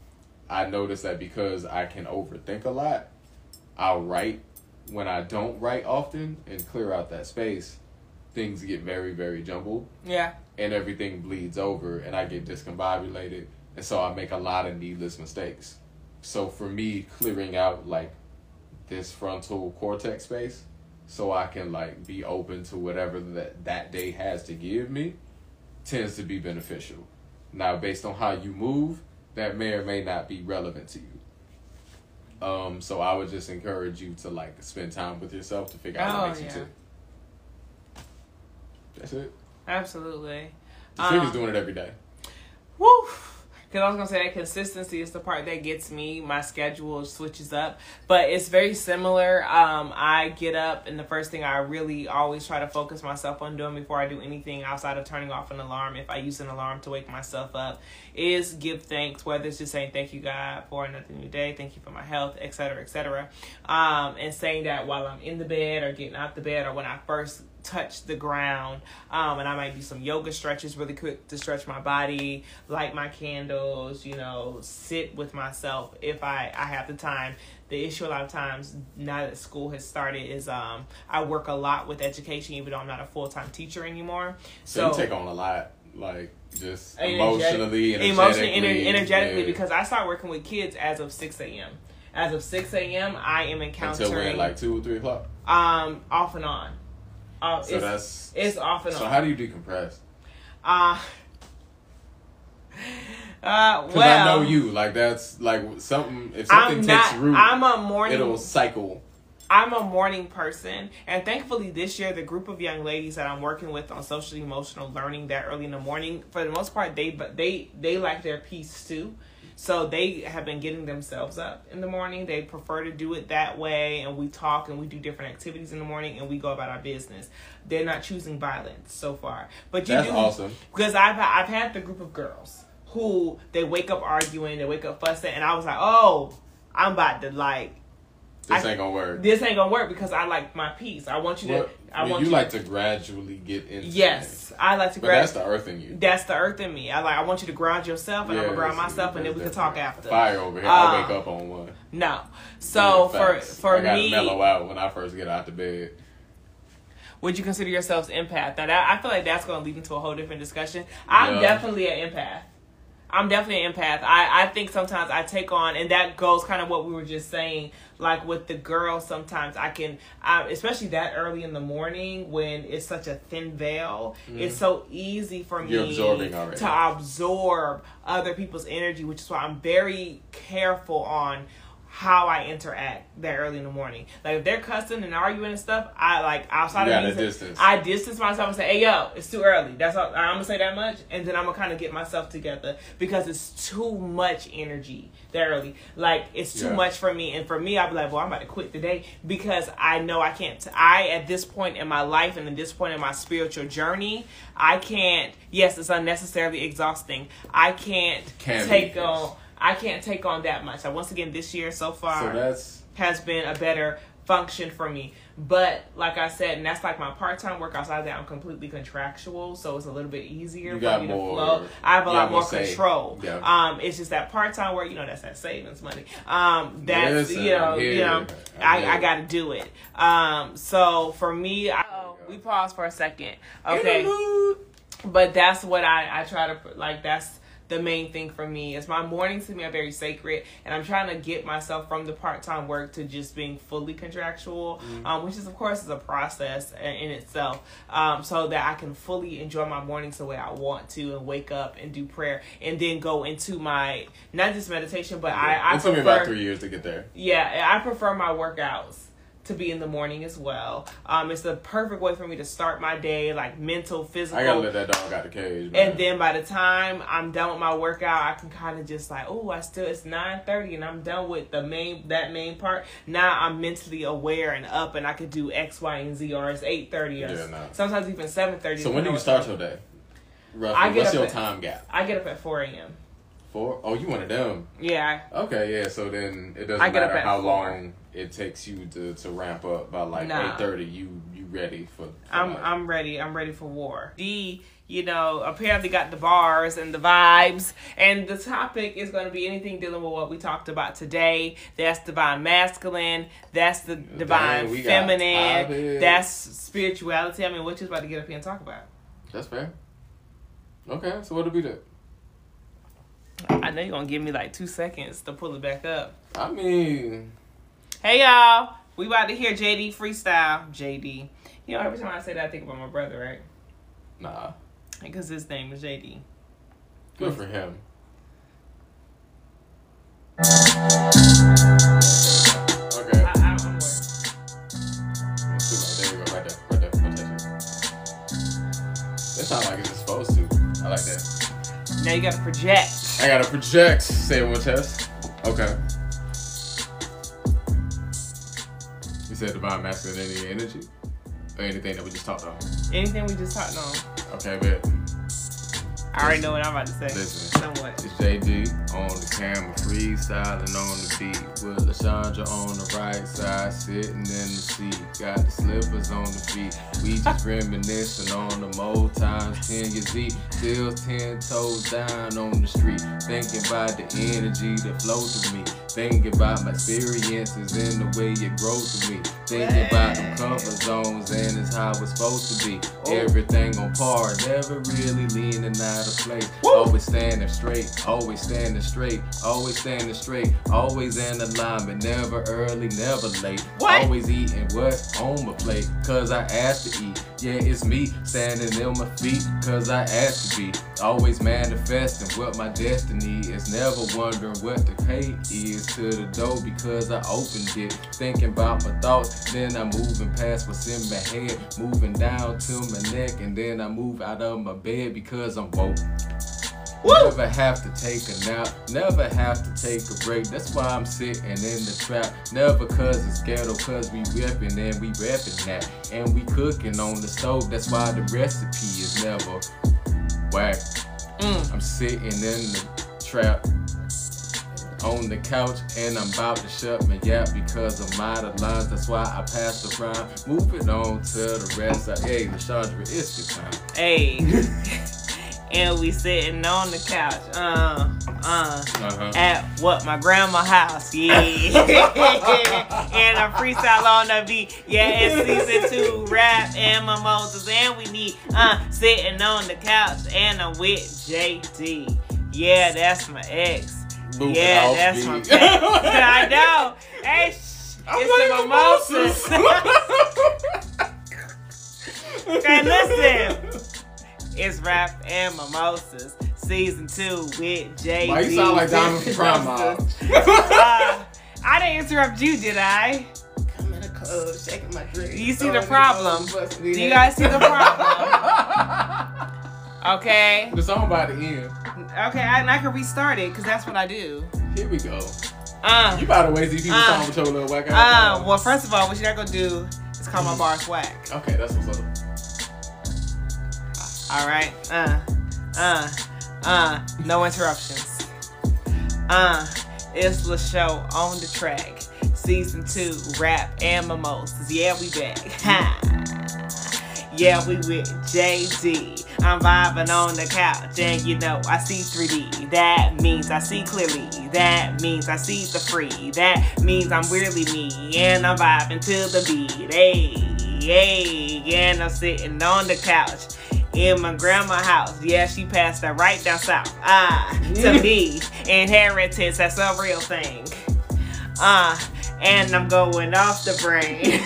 I noticed that because I can overthink a lot, I'll write when I don't write often and clear out that space. Things get very, very jumbled Yeah. and everything bleeds over and I get discombobulated and so I make a lot of needless mistakes. So for me, clearing out like this frontal cortex space so I can like be open to whatever that that day has to give me tends to be beneficial. Now, based on how you move, that may or may not be relevant to you. Um, so I would just encourage you to like spend time with yourself to figure out Oh, what makes yeah. you tick. That's it. Absolutely. The trigger's Um, doing it every day. Woo! Because I was gonna say that consistency is the part that gets me. My schedule switches up, but it's very similar. Um, I get up, and the first thing I really always try to focus myself on doing before I do anything outside of turning off an alarm, if I use an alarm to wake myself up, is give thanks. Whether it's just saying thank you God for another new day, thank you for my health, etc., etc., um, and saying that while I'm in the bed or getting out the bed or when I first touch the ground um, and i might do some yoga stretches really quick to stretch my body light my candles you know sit with myself if i i have the time the issue a lot of times now that school has started is um i work a lot with education even though i'm not a full-time teacher anymore So, so, you take on a lot, like just Energetic- emotionally, emotionally ener- energetically, energetically yeah. because i start working with kids as of 6 a.m as of 6 a.m i am encountering until when, like two or three o'clock. um off and on uh, So it's, that's it's off and so. on How do you decompress? Uh, uh, Because well, I know you. Like that's like something. If I'm something not. takes root, I'm a morning. it'll cycle. I'm a morning person, and thankfully this year the group of young ladies that I'm working with on social emotional learning that early in the morning, for the most part, they but they they like their peace too. So they have been getting themselves up in the morning. They prefer to do it that way, and we talk and we do different activities in the morning, and we go about our business. They're not choosing violence so far, but you That's do awesome. because I've I've had the group of girls who they wake up arguing, they wake up fussing, and I was like, oh, I'm about to like This I- ain't gonna work. this ain't gonna work because I like my peace. I want you to. I you, want you. like to gradually get into. yes, I like to. but grab. that's the earth in you. That's the earth in me. I like. I want you to ground yourself, and I'm gonna ground myself, and then we can talk after. Fire over here. Uh, I wake up on one. No. So Yeah, for for I gotta me, mellow out when I first get out the bed. would you consider yourselves empath? Now that I feel like that's gonna lead into a whole different discussion. I'm Yeah. definitely an empath. I'm definitely an empath. I, I think sometimes I take on, and that goes kind of what we were just saying, like with the girls, sometimes I can, I, especially that early in the morning when it's such a thin veil, mm. it's so easy for. You're me to absorb other people's energy, which is why I'm very careful on how I interact that early in the morning. Like if they're cussing and arguing and stuff, I like outside of reason, distance. I distance myself and say, "Hey, yo, it's too early." That's all. I'm gonna say that much, and then I'm gonna kind of get myself together because it's too much energy that early. Like it's too Yeah. much for me, and for me, I'd be like, "Well, I'm about to quit today because I know I can't." I at this point in my life and at this point in my spiritual journey, I can't. Yes, it's unnecessarily exhausting. I can't Can take on. I can't take on that much. So once again, this year so far So that's has been a better function for me. But like I said, and that's like my part time work outside of that I'm completely contractual, so it's a little bit easier You for got me more- to flow. I have a lot more more control. Yeah. Um it's just that part time work, you know, that's that savings money. Um that's Listen, you know, I'm you know, I'm I, here. I gotta do it. Um so for me I, we pause for a second. Okay. But that's what I, I try to like that's the main thing for me. Is my mornings to me are very sacred, and I'm trying to get myself from the part time work to just being fully contractual, mm-hmm. um, which is of course is a process in itself, um, so that I can fully enjoy my mornings the way I want to, and wake up and do prayer, and then go into my not just meditation, but yeah. I I it took prefer, me about three years to get there. Yeah, I prefer my workouts to be in the morning as well. Um, it's the perfect way for me to start my day, like mental, physical. I gotta let that dog out of the cage. Man. And then by the time I'm done with my workout, I can kind of just like, oh, I still it's nine thirty, and I'm done with the main that main part. Now I'm mentally aware and up, and I could do X, Y, and Z, or it's eight thirty, or yeah, nah. sometimes even seven thirty. So when do you start your day? Roughly, I get what's your at, time gap? I get up at four a.m. Four? Oh, you one of them? Yeah. Okay, yeah. So then it doesn't matter how four. long it takes you to, to ramp up. By like nah. eight thirty, you you ready for? for I'm like... I'm ready. I'm ready for war. D, you know, apparently got the bars and the vibes, and the topic is going to be anything dealing with what we talked about today. That's divine masculine. That's the divine Dang, feminine. That's spirituality. I mean, what you about to get up here and talk about? That's fair. Okay, so what'll be that? I know you're gonna give me like two seconds to pull it back up. I mean, hey y'all, we about to hear JD freestyle. JD, you know every time I say that I think about my brother, right? Nah, because his name is JD. Good for him. Okay. I, I, I'm There you go, right there, right there. That sounds like it's supposed to. I like that. Now you gotta project. I gotta project. Say it one test. Okay. You said divine masculinity energy? Or anything that we just talked on? Anything we just talked on. Okay, but I already know what I'm about to say. Listen, Somewhat. it's JD on the camera, freestyling on the beat. With LaShondra on the right side, sitting in the seat. Got the slippers on the feet. We just reminiscing on the old times. 10 years deep, still 10 toes down on the street. Thinking about the energy that flows through me. Thinking about my experiences and the way it grows through me. Thinking about them comfort zones and it's how it's supposed to be. Oh. Everything on par, never really leaning out Woo. Always standing straight, always standing straight, always standing straight, always in alignment, never early, never late. What? Always eating what's on my plate, cause I asked to eat. Yeah, it's me standing on my feet, cause I asked to be. Always manifesting what my destiny is, never wondering what the pay is to the door because I opened it. Thinking about my thoughts, then I'm moving past what's in my head, moving down to my neck, and then I move out of my bed because I'm woke. Woo! Never have to take a nap, never have to take a break. That's why I'm sitting in the trap. Never cause it's ghetto, cause we reppin' and we reppin' that. And we cooking on the stove, that's why the recipe is never whack. Mm. I'm sitting in the trap on the couch and I'm about to shut my yap because I'm out of lines. That's why I passed around. Moving on to the rest. Of, hey, Chandra, it's your time. Hey. and we sitting on the couch, uh, uh, uh-huh. at what my grandma house, yeah, and a freestyle on the beat, yeah, it's season two rap and mimosas, and we need uh sitting on the couch, and I'm with JD, yeah, that's my ex, Moving yeah, that's speed. my ex. I know, hey, sh- it's the mimosas. okay, listen. It's Rap and Mimosas, season two with JD. Why you sound like Diamond from Prime uh, I didn't interrupt you, did I? Come in club, shaking my drink. You see the problem? Do you guys see the problem? okay. The song about to end. Okay, I, and I can restart it because that's what I do. Here we go. Uh, you about to waste these uh, song with your little whack Uh, well, first of all, what you're not gonna do is call my bars whack. Okay, that's what's up. All right. Uh, uh, uh. No interruptions. Uh, it's the show on the track. Season two, rap and mimosas. Yeah, we back. Yeah, we with JD. I'm vibing on the couch, and you know I see 3D. That means I see clearly. That means I see the free. That means I'm really me, and I'm vibing to the beat. Hey, hey, and I'm sitting on the couch in my grandma house. Yeah, she passed that right down south. Ah, to me, inheritance, that's a real thing. Uh, and I'm going off the brain.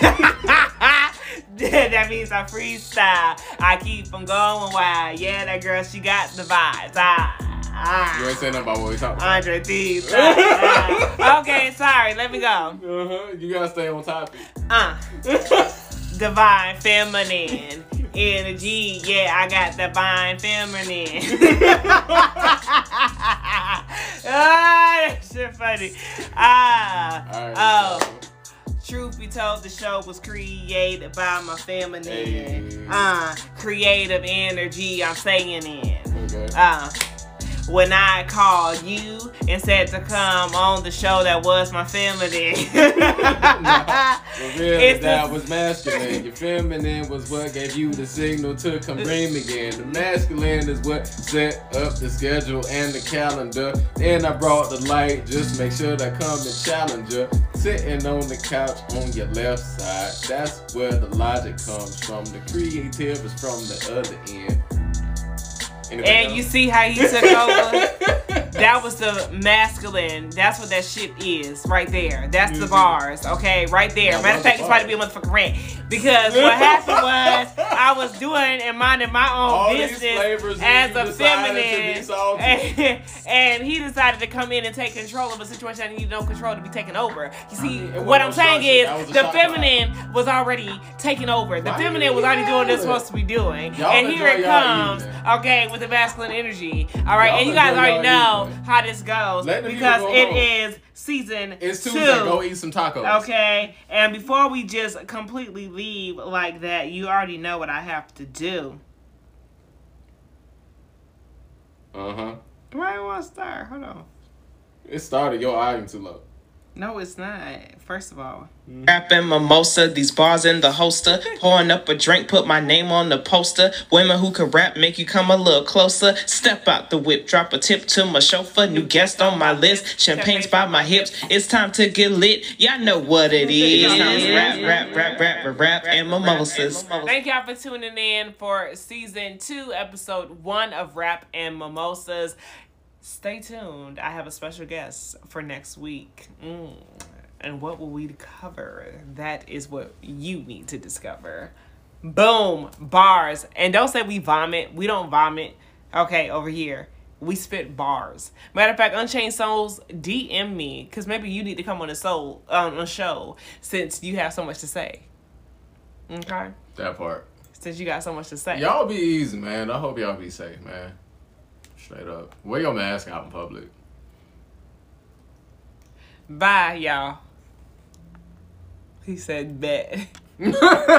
that means I freestyle. I keep on going wild. Yeah, that girl, she got the vibes. Ah, ah. You ain't saying nothing about what we talking about. Andre Thieves. Ah, ah. okay, sorry. Let me go. Uh-huh. You gotta stay on topic. Uh, divine feminine energy. Yeah, I got the divine feminine. ah, that shit funny. Ah, Alright, oh. Truth be told, the show was created by my feminine. Hey. Uh, creative energy. I'm saying it. Okay. Uh, when I called you and said to come on the show that was my feminine. The real It's that the- was masculine. Your feminine was what gave you the signal to come bring again. The masculine is what set up the schedule and the calendar. Then I brought the light, just make sure that come and challenge you. Sitting on the couch on your left side. That's where the logic comes from. The creative is from the other end. And you see how he took over? that was the masculine. That's what that shit is right there. That's the Mhm. bars, okay? Right there. That Matter of fact, it's about to be a motherfucking rant. Because what happened was I was doing and minding my own All business as a feminine. And, and he decided to come in and take control of a situation that needed no control to be taken over. You see, what I'm saying is That was a the feminine was already taking over. The Why feminine was already doing what it's supposed to be doing. Y'all and here it comes, okay, with the masculine energy. All right, Y'all and you guys already know. How this goes because go it home. is season It's two. Tuesday. Go eat some tacos. Okay, and before we just completely leave like that, you already know what I have to do. Uh huh. Why do I want to start? Hold on. It started. Your volume too low. No, it's not. First of all, mm-hmm. Rapping mimosa, these bars in the holster. Pouring up a drink, put my name on the poster. Women who can rap make you come a little closer. Step out the whip, drop a tip to my chauffeur. New guest on my list, champagne's by my hips. It's time to get lit. Y'all know what it is. Rap, rap, rap, rap, rap, rap, and mimosas. thank y'all for tuning in for season two, episode one of Rap and Mimosas. Stay tuned. I have a special guest for next week. Mm. And what will we cover? That is what you need to discover. Boom, bars. And don't say we vomit. We don't vomit. Okay, over here. We spit bars. Matter of fact, Unchained Souls, DM me because maybe you need to come on a soul on a show since you have so much to say. Okay, That part. since you got so much to say. Y'all be easy, man. I hope y'all be safe, man. Straight up. Wear your mask out in public. Bye, y'all. He said bet.